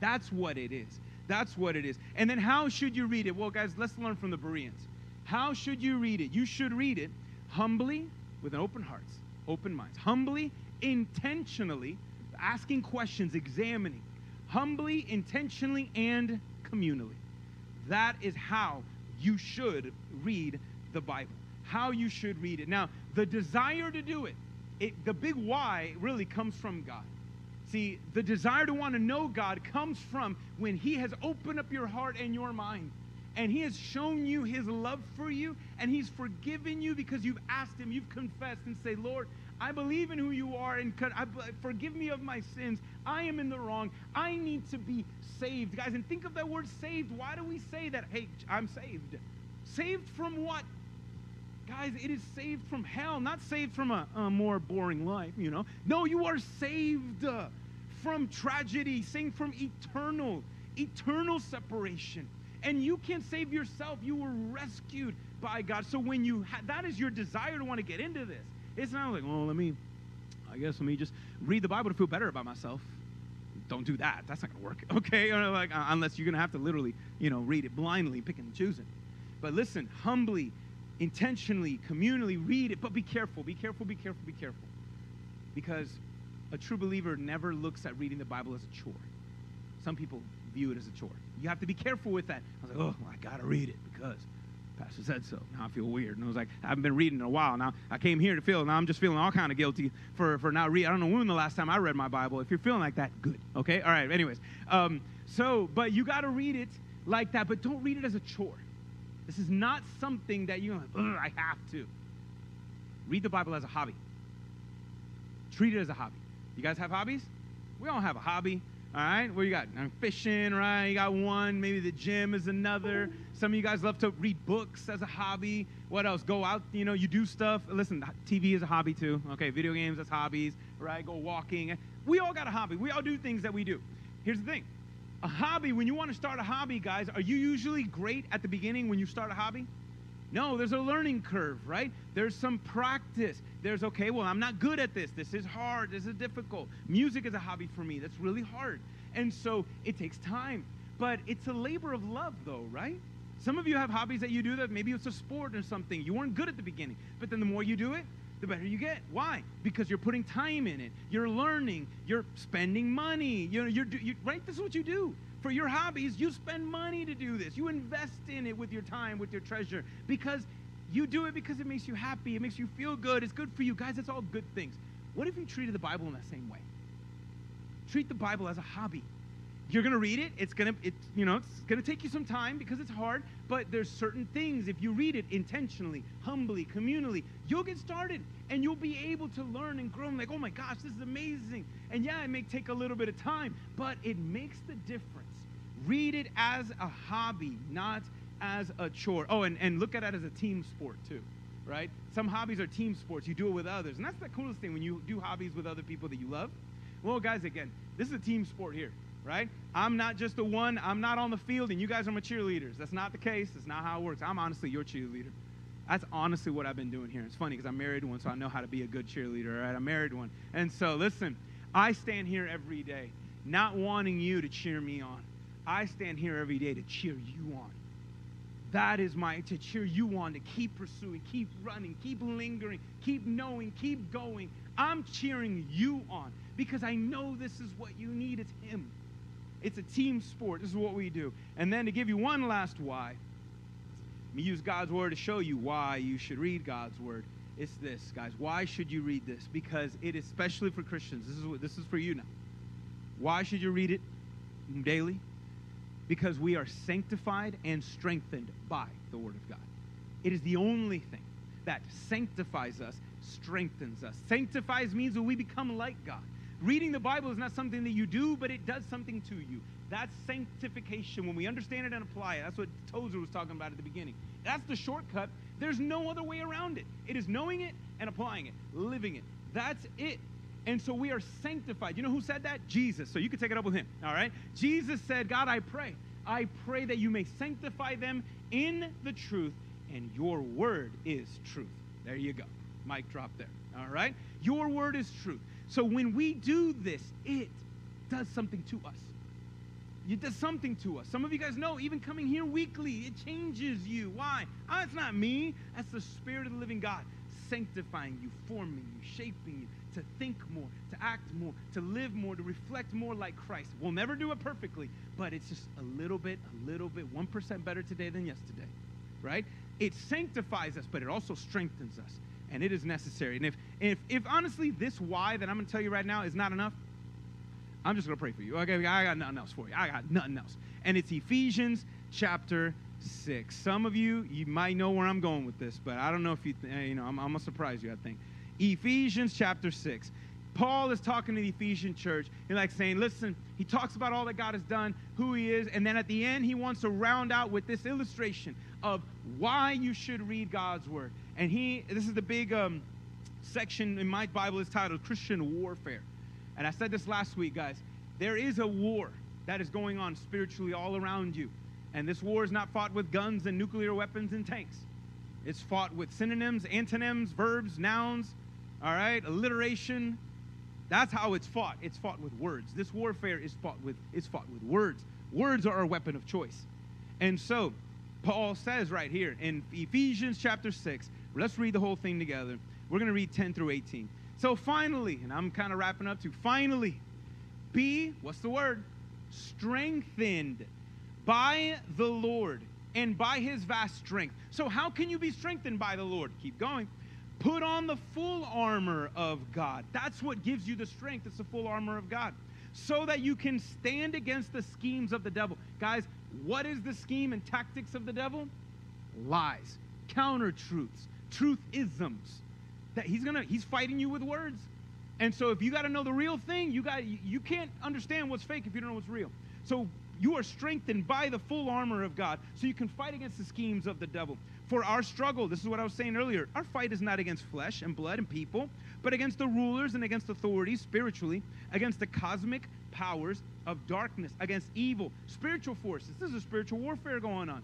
S2: That's what it is. That's what it is. And then how should you read it? Well, guys, let's learn from the Bereans. How should you read it? You should read it humbly, with an open heart, open minds, humbly, intentionally, asking questions, examining, humbly, intentionally, and communally. That is how you should read the Bible, how you should read it. Now, the desire to do it, it the big why really comes from God. See, the desire to want to know God comes from when He has opened up your heart and your mind and he has shown you his love for you and he's forgiven you because you've asked him you've confessed and say lord i believe in who you are and forgive me of my sins? I am in the wrong. I need to be saved. Guys and think of that word saved. Why do we say that? Hey i'm saved. Saved from what? Guys it is saved from hell not saved from a, a more boring life you know? No you are saved uh, from tragedy saved from eternal eternal separation. And you can't save yourself. You were rescued by God. So when you ha- that is your desire to want to get into this. It's not like, oh, let me, I guess let me just read the Bible to feel better about myself. Don't do that. That's not gonna work. Okay, or like uh, unless you're gonna have to literally, you know, read it blindly, picking and choosing. But listen, humbly, intentionally, communally, read it. But be careful. Be careful. Be careful. Be careful. Because a true believer never looks at reading the Bible as a chore. Some people view it as a chore. You have to be careful with that. I was like, oh, I gotta read it because Pastor said so. Now I feel weird. And I was like, I haven't been reading in a while. Now I came here to feel, now I'm just feeling all kind of guilty for, for not reading. I don't know when the last time I read my Bible. If you're feeling like that, good. Okay? All right. Anyways. Um, so, but you got to read it like that, but don't read it as a chore. This is not something that you're like, I have to. Read the Bible as a hobby. Treat it as a hobby. You guys have hobbies? We all have a hobby. All right, what you got? I'm fishing, right? You got one. Maybe the gym is another. Some of you guys love to read books as a hobby. What else? Go out, you know, you do stuff. Listen, TV is a hobby too. Okay, video games, that's hobbies, right? Go walking. We all got a hobby. We all do things that we do. Here's the thing a hobby, when you want to start a hobby, guys, are you usually great at the beginning when you start a hobby? No, there's a learning curve, right? There's some practice. There's, okay, well, I'm not good at this. This is hard. This is difficult. Music is a hobby for me. That's really hard. And so it takes time. But it's a labor of love, though, right? Some of you have hobbies that you do that maybe it's a sport or something. You weren't good at the beginning. But then the more you do it, the better you get. Why? Because you're putting time in it. You're learning. You're spending money. You know, you're, you, right? This is what you do for your hobbies, you spend money to do this. You invest in it with your time, with your treasure, because you do it because it makes you happy, it makes you feel good, it's good for you. Guys, it's all good things. What if you treated the Bible in that same way? Treat the Bible as a hobby. You're gonna read it. It's gonna, it, you know, it's gonna take you some time because it's hard. But there's certain things. If you read it intentionally, humbly, communally, you'll get started and you'll be able to learn and grow. And like, oh my gosh, this is amazing. And yeah, it may take a little bit of time, but it makes the difference Read it as a hobby, not as a chore. Oh, and, and look at it as a team sport too, right? Some hobbies are team sports. You do it with others. And that's the coolest thing when you do hobbies with other people that you love. Well, guys, again, this is a team sport here, right? I'm not just the one, I'm not on the field and you guys are my cheerleaders. That's not the case. That's not how it works. I'm honestly your cheerleader. That's honestly what I've been doing here. It's funny because I'm married one, so I know how to be a good cheerleader, right? I'm married one. And so, listen, I stand here every day not wanting you to cheer me on. I stand here every day to cheer you on. That is my, to cheer you on, to keep pursuing, keep running, keep lingering, keep knowing, keep going. I'm cheering you on because I know this is what you need. It's Him. It's a team sport. This is what we do. And then to give you one last why, let me use God's word to show you why you should read God's word. It's this, guys. Why should you read this? Because it is especially for Christians. This is what this is for you now. Why should you read it daily? Because we are sanctified and strengthened by the Word of God. It is the only thing that sanctifies us, strengthens us. Sanctifies means that we become like God. Reading the Bible is not something that you do, but it does something to you. That's sanctification. When we understand it and apply it, that's what Tozer was talking about at the beginning. That's the shortcut. There's no other way around it. It is knowing it and applying it, living it. That's it. And so we are sanctified. You know who said that? Jesus. So you can take it up with him. All right? Jesus said, God, I pray. I pray that you may sanctify them in the truth, and your word is truth. There you go. Mic drop there. All right? Your word is truth. So when we do this, it does something to us. It does something to us. Some of you guys know, even coming here weekly, it changes you. Why? Oh, it's not me. That's the Spirit of the living God sanctifying you, forming you, shaping you to think more, to act more, to live more, to reflect more like Christ. We'll never do it perfectly, but it's just a little bit, a little bit, 1% better today than yesterday, right? It sanctifies us, but it also strengthens us, and it is necessary. And if, if, if honestly this why that I'm going to tell you right now is not enough, I'm just going to pray for you. Okay, I got nothing else for you. I got nothing else. And it's Ephesians chapter 6. Some of you, you might know where I'm going with this, but I don't know if you, th- eh, you know, I'm, I'm going to surprise you, I think. Ephesians chapter 6. Paul is talking to the Ephesian church. He's like saying, listen, he talks about all that God has done, who he is, and then at the end, he wants to round out with this illustration of why you should read God's word. And he, this is the big um, section in my Bible is titled Christian Warfare. And I said this last week, guys. There is a war that is going on spiritually all around you. And this war is not fought with guns and nuclear weapons and tanks. It's fought with synonyms, antonyms, verbs, nouns, all right, alliteration. That's how it's fought. It's fought with words. This warfare is fought with is fought with words. Words are our weapon of choice. And so, Paul says right here in Ephesians chapter 6, let's read the whole thing together. We're going to read 10 through 18. So finally, and I'm kind of wrapping up to finally, be, what's the word? Strengthened by the Lord and by his vast strength. So, how can you be strengthened by the Lord? Keep going. Put on the full armor of God. That's what gives you the strength. It's the full armor of God. So that you can stand against the schemes of the devil. Guys, what is the scheme and tactics of the devil? Lies, counter truths, truth isms. That he's gonna he's fighting you with words. And so if you got to know the real thing, you got you can't understand what's fake if you don't know what's real. So you are strengthened by the full armor of God so you can fight against the schemes of the devil. For our struggle, this is what I was saying earlier, our fight is not against flesh and blood and people, but against the rulers and against authorities spiritually, against the cosmic powers of darkness, against evil, spiritual forces. This is a spiritual warfare going on.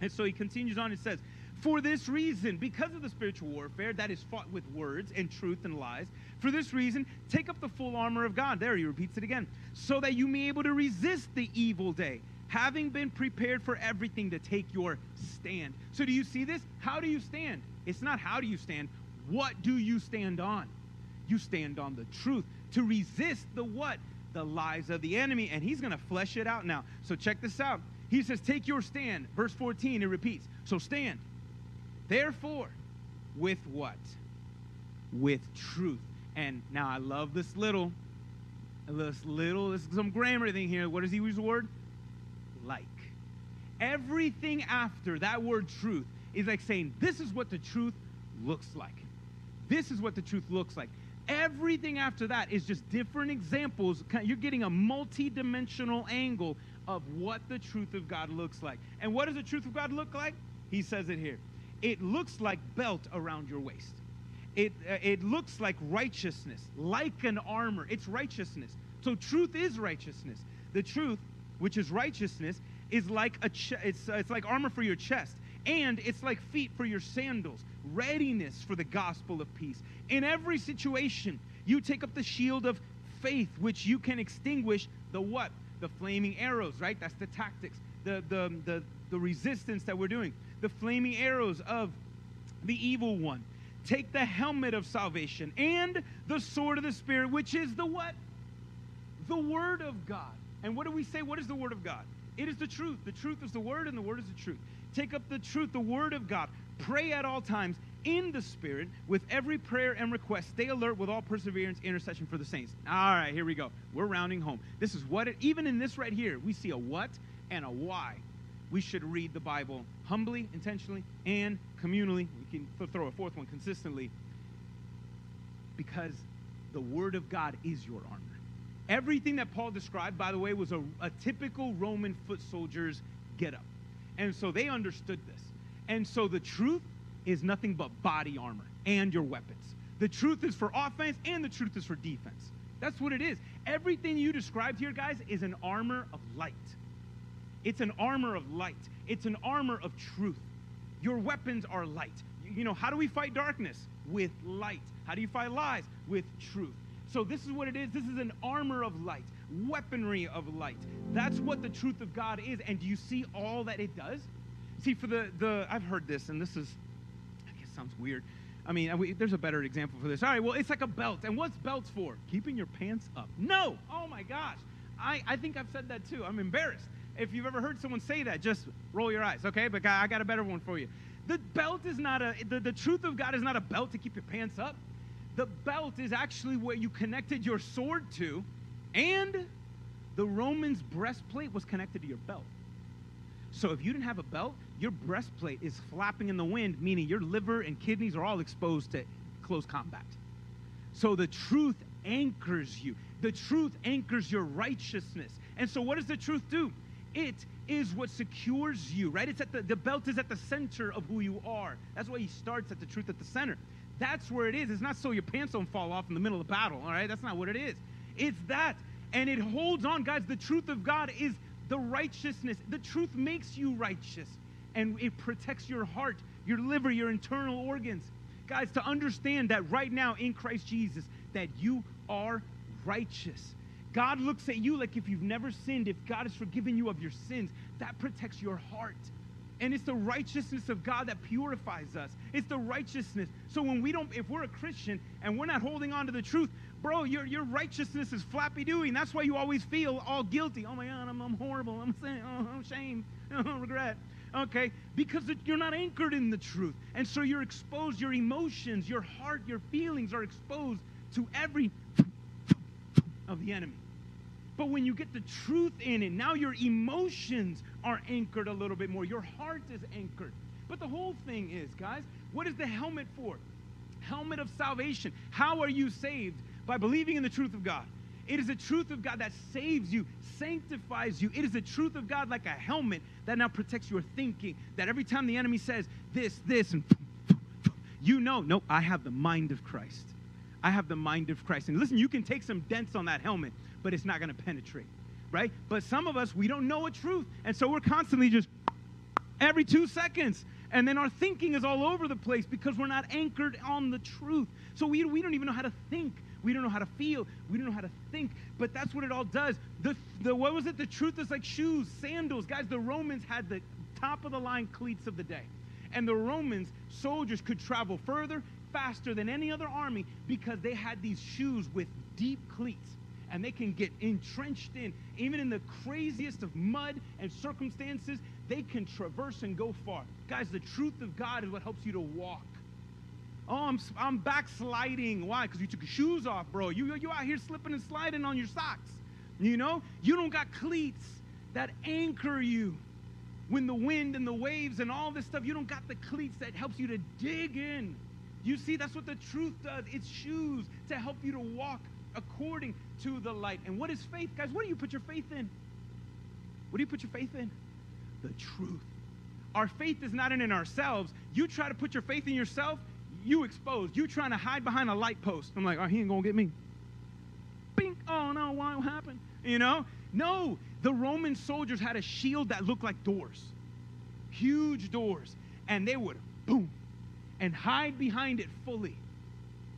S2: And so he continues on and says, for this reason, because of the spiritual warfare that is fought with words and truth and lies, for this reason, take up the full armor of God. There, he repeats it again. So that you may be able to resist the evil day, having been prepared for everything to take your stand. So, do you see this? How do you stand? It's not how do you stand. What do you stand on? You stand on the truth to resist the what? The lies of the enemy. And he's going to flesh it out now. So, check this out. He says, Take your stand. Verse 14, it repeats. So, stand. Therefore, with what? With truth. And now I love this little, this little, this is some grammar thing here. What does he use the word? Like. Everything after that word truth is like saying, this is what the truth looks like. This is what the truth looks like. Everything after that is just different examples. You're getting a multi dimensional angle of what the truth of God looks like. And what does the truth of God look like? He says it here it looks like belt around your waist. It, uh, it looks like righteousness, like an armor. It's righteousness. So truth is righteousness. The truth, which is righteousness, is like a ch- it's, uh, it's like armor for your chest, and it's like feet for your sandals. Readiness for the gospel of peace. In every situation, you take up the shield of faith, which you can extinguish the what? The flaming arrows, right? That's the tactics, the the the, the resistance that we're doing the flaming arrows of the evil one. Take the helmet of salvation and the sword of the Spirit, which is the what? The Word of God. And what do we say? What is the Word of God? It is the truth. The truth is the Word, and the Word is the truth. Take up the truth, the Word of God. Pray at all times in the Spirit with every prayer and request. Stay alert with all perseverance, intercession for the saints. All right, here we go. We're rounding home. This is what it, even in this right here, we see a what and a why we should read the Bible humbly, intentionally, and communally. We can throw a fourth one consistently because the Word of God is your armor. Everything that Paul described, by the way, was a, a typical Roman foot soldier's get up. And so they understood this. And so the truth is nothing but body armor and your weapons. The truth is for offense and the truth is for defense. That's what it is. Everything you described here, guys, is an armor of light. It's an armor of light, it's an armor of truth. Your weapons are light. You know, how do we fight darkness? With light. How do you fight lies? With truth. So, this is what it is. This is an armor of light, weaponry of light. That's what the truth of God is. And do you see all that it does? See, for the, the I've heard this, and this is, I guess sounds weird. I mean, we, there's a better example for this. All right, well, it's like a belt. And what's belts for? Keeping your pants up. No! Oh my gosh. I, I think I've said that too. I'm embarrassed. If you've ever heard someone say that, just roll your eyes, okay? But I got a better one for you. The belt is not a, the, the truth of God is not a belt to keep your pants up. The belt is actually where you connected your sword to, and the Roman's breastplate was connected to your belt. So if you didn't have a belt, your breastplate is flapping in the wind, meaning your liver and kidneys are all exposed to close combat. So the truth anchors you. The truth anchors your righteousness. And so what does the truth do? It is what secures you, right? It's at the, the belt is at the center of who you are. That's why he starts at the truth at the center. That's where it is. It's not so your pants don't fall off in the middle of battle, all right? That's not what it is. It's that. and it holds on. Guys, the truth of God is the righteousness. The truth makes you righteous, and it protects your heart, your liver, your internal organs. Guys, to understand that right now in Christ Jesus, that you are righteous. God looks at you like if you've never sinned, if God has forgiven you of your sins, that protects your heart. And it's the righteousness of God that purifies us. It's the righteousness. So when we don't, if we're a Christian and we're not holding on to the truth, bro, your, your righteousness is flappy doing. That's why you always feel all guilty. Oh my God, I'm, I'm horrible. I'm saying, oh, I'm shame, oh, regret. Okay, because you're not anchored in the truth. And so you're exposed, your emotions, your heart, your feelings are exposed to every of the enemy. But when you get the truth in it, now your emotions are anchored a little bit more. Your heart is anchored. But the whole thing is, guys, what is the helmet for? Helmet of salvation. How are you saved? By believing in the truth of God. It is the truth of God that saves you, sanctifies you. It is the truth of God like a helmet that now protects your thinking. That every time the enemy says this, this, and you know, no, I have the mind of Christ. I have the mind of Christ. And listen, you can take some dents on that helmet, but it's not going to penetrate, right? But some of us, we don't know a truth. And so we're constantly just every two seconds. And then our thinking is all over the place because we're not anchored on the truth. So we, we don't even know how to think. We don't know how to feel. We don't know how to think. But that's what it all does. The, the what was it? The truth is like shoes, sandals. Guys, the Romans had the top of the line cleats of the day. And the Romans soldiers could travel further, faster than any other army because they had these shoes with deep cleats and they can get entrenched in even in the craziest of mud and circumstances they can traverse and go far. Guys the truth of god is what helps you to walk. Oh i'm, I'm backsliding. Why? Because you took your shoes off bro. You, you out here slipping and sliding on your socks. You know? You don't got cleats that anchor you when the wind and the waves and all this stuff. You don't got the cleats that helps you to dig in. You see, that's what the truth does. It's shoes to help you to walk according to the light. And what is faith, guys? What do you put your faith in? What do you put your faith in? The truth. Our faith is not in ourselves. You try to put your faith in yourself, you exposed. You trying to hide behind a light post. I'm like, oh, he ain't gonna get me. Bing. Oh no, what happened? You know? No, the Roman soldiers had a shield that looked like doors, huge doors, and they would boom, and hide behind it fully.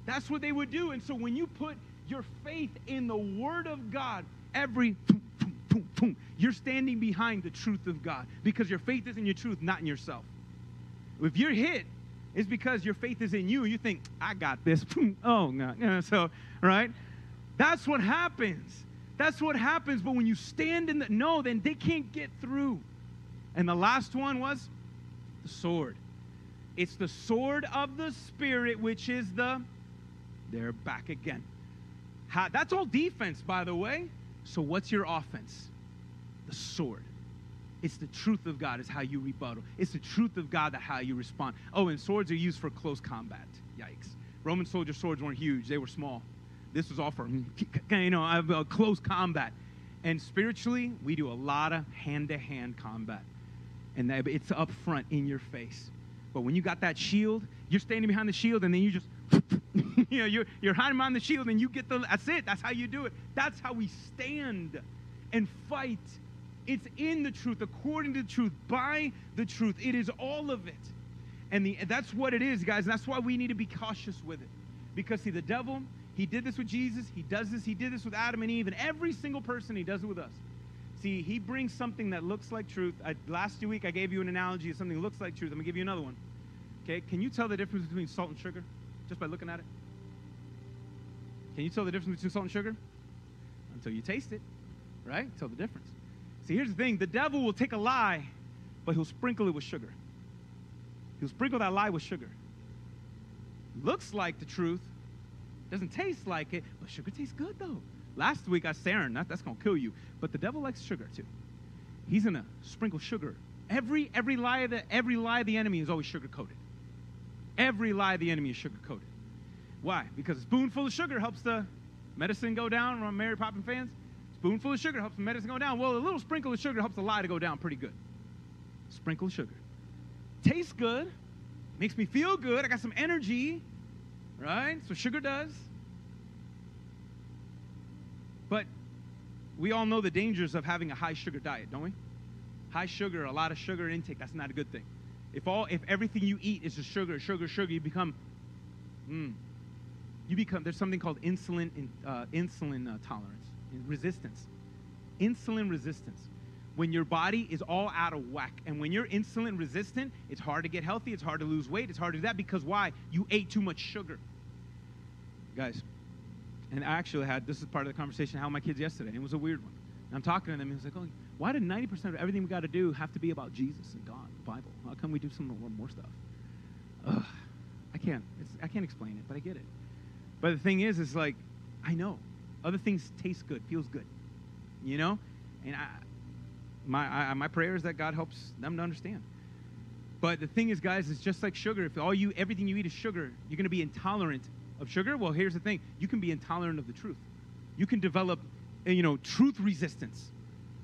S2: That's what they would do. And so when you put your faith in the Word of God, every you're standing behind the truth of God because your faith is in your truth, not in yourself. If you're hit, it's because your faith is in you. You think, I got this. oh, no. So, right? That's what happens. That's what happens. But when you stand in the no, then they can't get through. And the last one was the sword. It's the sword of the Spirit, which is the, they're back again. How, that's all defense, by the way. So, what's your offense? The sword. It's the truth of God, is how you rebuttal. It's the truth of God that how you respond. Oh, and swords are used for close combat. Yikes. Roman soldier swords weren't huge, they were small. This was all for, you know, uh, close combat. And spiritually, we do a lot of hand to hand combat. And it's up front in your face. But when you got that shield, you're standing behind the shield and then you just, you know, you're, you're hiding behind the shield and you get the, that's it. That's how you do it. That's how we stand and fight. It's in the truth, according to the truth, by the truth. It is all of it. And the, that's what it is, guys. And that's why we need to be cautious with it. Because, see, the devil, he did this with Jesus. He does this. He did this with Adam and Eve. And every single person, he does it with us. See, he brings something that looks like truth. I, last week, I gave you an analogy of something that looks like truth. I'm going to give you another one. Okay, can you tell the difference between salt and sugar just by looking at it? Can you tell the difference between salt and sugar? Until you taste it, right? Tell the difference. See, here's the thing the devil will take a lie, but he'll sprinkle it with sugar. He'll sprinkle that lie with sugar. Looks like the truth, doesn't taste like it, but sugar tastes good though. Last week I said, that, that's gonna kill you. But the devil likes sugar too. He's gonna sprinkle sugar. Every every lie of the every lie of the enemy is always sugar coated. Every lie of the enemy is sugar coated. Why? Because a spoonful of sugar helps the medicine go down. From Mary Poppins fans, spoonful of sugar helps the medicine go down. Well, a little sprinkle of sugar helps the lie to go down pretty good. Sprinkle of sugar. Tastes good, makes me feel good. I got some energy, right? So sugar does. But we all know the dangers of having a high sugar diet, don't we? High sugar, a lot of sugar intake, that's not a good thing. If all if everything you eat is just sugar, sugar, sugar, you become mm, you become there's something called insulin uh, insulin uh, tolerance, resistance. Insulin resistance. When your body is all out of whack and when you're insulin resistant, it's hard to get healthy, it's hard to lose weight, it's hard to do that because why? You ate too much sugar. Guys, and I actually had this is part of the conversation how my kids yesterday. And it was a weird one. And I'm talking to them, and he was like, "Oh, why did 90% of everything we got to do have to be about Jesus and God, the Bible? How come we do some more, more stuff?" Ugh, I can't. I can't explain it, but I get it. But the thing is, is like, I know other things taste good, feels good, you know, and I, my I, my prayer is that God helps them to understand. But the thing is, guys, it's just like sugar. If all you everything you eat is sugar, you're going to be intolerant of sugar? Well, here's the thing you can be intolerant of the truth. You can develop, uh, you know, truth resistance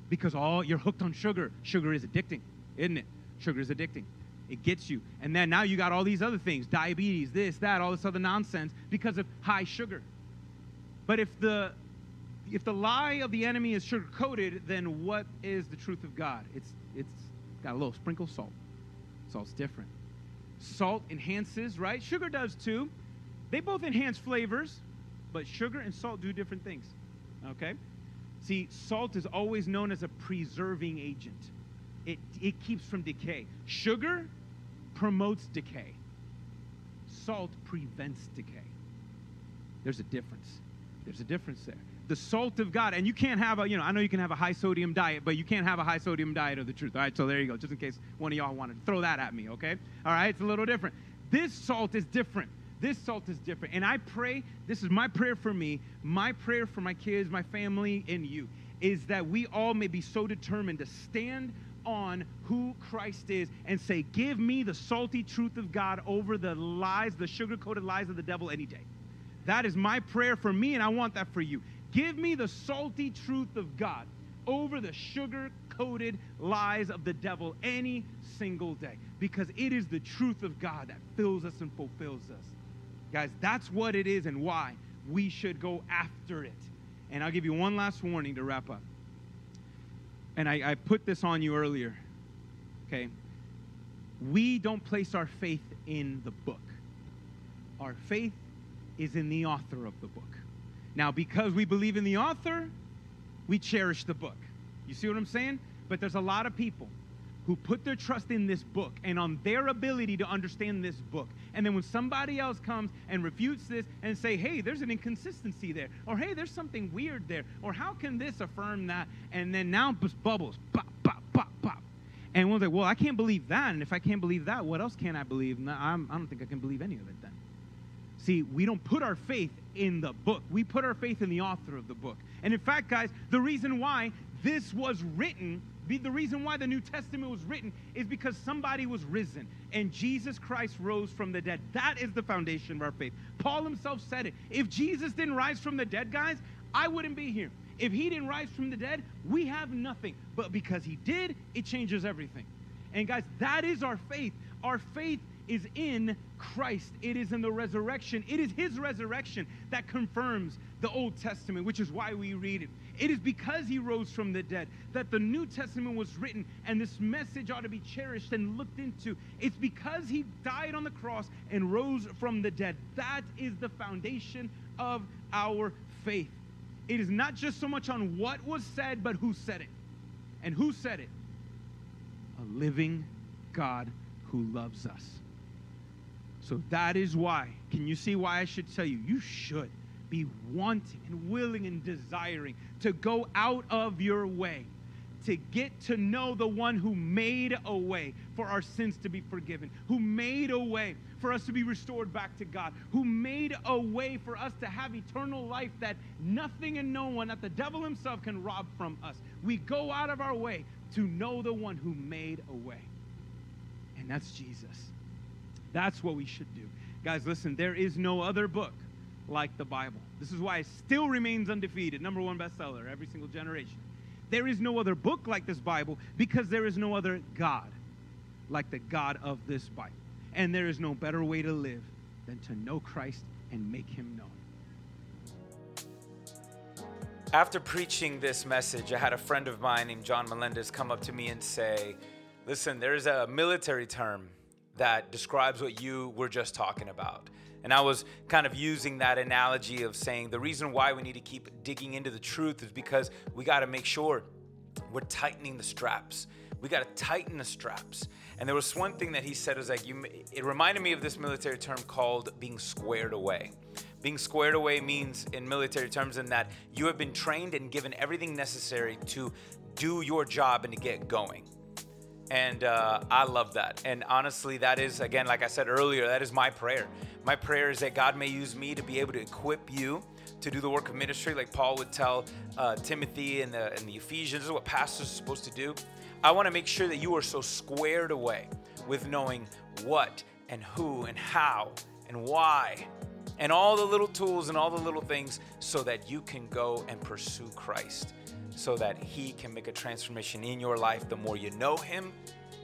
S2: because all you're hooked on sugar. Sugar is addicting, isn't it? Sugar is addicting. It gets you. And then now you got all these other things diabetes, this, that, all this other nonsense because of high sugar. But if the if the lie of the enemy is sugar coated, then what is the truth of God? It's it's got a little sprinkle salt. Salt's different. Salt enhances, right? Sugar does too. They both enhance flavors, but sugar and salt do different things. Okay? See, salt is always known as a preserving agent. It, it keeps from decay. Sugar promotes decay. Salt prevents decay. There's a difference. There's a difference there. The salt of God, and you can't have a, you know, I know you can have a high sodium diet, but you can't have a high sodium diet of the truth. All right, so there you go, just in case one of y'all wanted to throw that at me, okay? All right, it's a little different. This salt is different. This salt is different. And I pray, this is my prayer for me, my prayer for my kids, my family, and you, is that we all may be so determined to stand on who Christ is and say, Give me the salty truth of God over the lies, the sugar coated lies of the devil any day. That is my prayer for me, and I want that for you. Give me the salty truth of God over the sugar coated lies of the devil any single day because it is the truth of God that fills us and fulfills us. Guys, that's what it is and why we should go after it. And I'll give you one last warning to wrap up. And I, I put this on you earlier. Okay? We don't place our faith in the book, our faith is in the author of the book. Now, because we believe in the author, we cherish the book. You see what I'm saying? But there's a lot of people who put their trust in this book and on their ability to understand this book. And then when somebody else comes and refutes this and say, hey, there's an inconsistency there, or hey, there's something weird there, or how can this affirm that? And then now bubbles, pop, pop, pop, pop. And one's like, well, I can't believe that. And if I can't believe that, what else can I believe? I'm, I don't think I can believe any of it then. See, we don't put our faith in the book. We put our faith in the author of the book. And in fact, guys, the reason why this was written the reason why the New Testament was written is because somebody was risen and Jesus Christ rose from the dead. That is the foundation of our faith. Paul himself said it. If Jesus didn't rise from the dead, guys, I wouldn't be here. If he didn't rise from the dead, we have nothing. But because he did, it changes everything. And guys, that is our faith. Our faith is in Christ. It is in the resurrection. It is his resurrection that confirms the Old Testament, which is why we read it. It is because he rose from the dead that the New Testament was written, and this message ought to be cherished and looked into. It's because he died on the cross and rose from the dead. That is the foundation of our faith. It is not just so much on what was said, but who said it. And who said it? A living God who loves us. So that is why. Can you see why I should tell you? You should be wanting and willing and desiring to go out of your way to get to know the one who made a way for our sins to be forgiven, who made a way for us to be restored back to God, who made a way for us to have eternal life that nothing and no one, not the devil himself, can rob from us. We go out of our way to know the one who made a way. And that's Jesus. That's what we should do. Guys, listen, there is no other book like the Bible. This is why it still remains undefeated, number one bestseller every single generation. There is no other book like this Bible because there is no other God like the God of this Bible. And there is no better way to live than to know Christ and make him known.
S1: After preaching this message, I had a friend of mine named John Melendez come up to me and say, Listen, there's a military term that describes what you were just talking about. And I was kind of using that analogy of saying the reason why we need to keep digging into the truth is because we got to make sure we're tightening the straps. We got to tighten the straps. And there was one thing that he said was like, you, it reminded me of this military term called being squared away. Being squared away means, in military terms, in that you have been trained and given everything necessary to do your job and to get going. And uh, I love that. And honestly, that is, again, like I said earlier, that is my prayer. My prayer is that God may use me to be able to equip you to do the work of ministry, like Paul would tell uh, Timothy and the, in the Ephesians. This is what pastors are supposed to do. I want to make sure that you are so squared away with knowing what and who and how and why and all the little tools and all the little things so that you can go and pursue Christ, so that He can make a transformation in your life the more you know Him,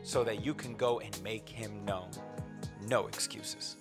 S1: so that you can go and make Him known. No excuses.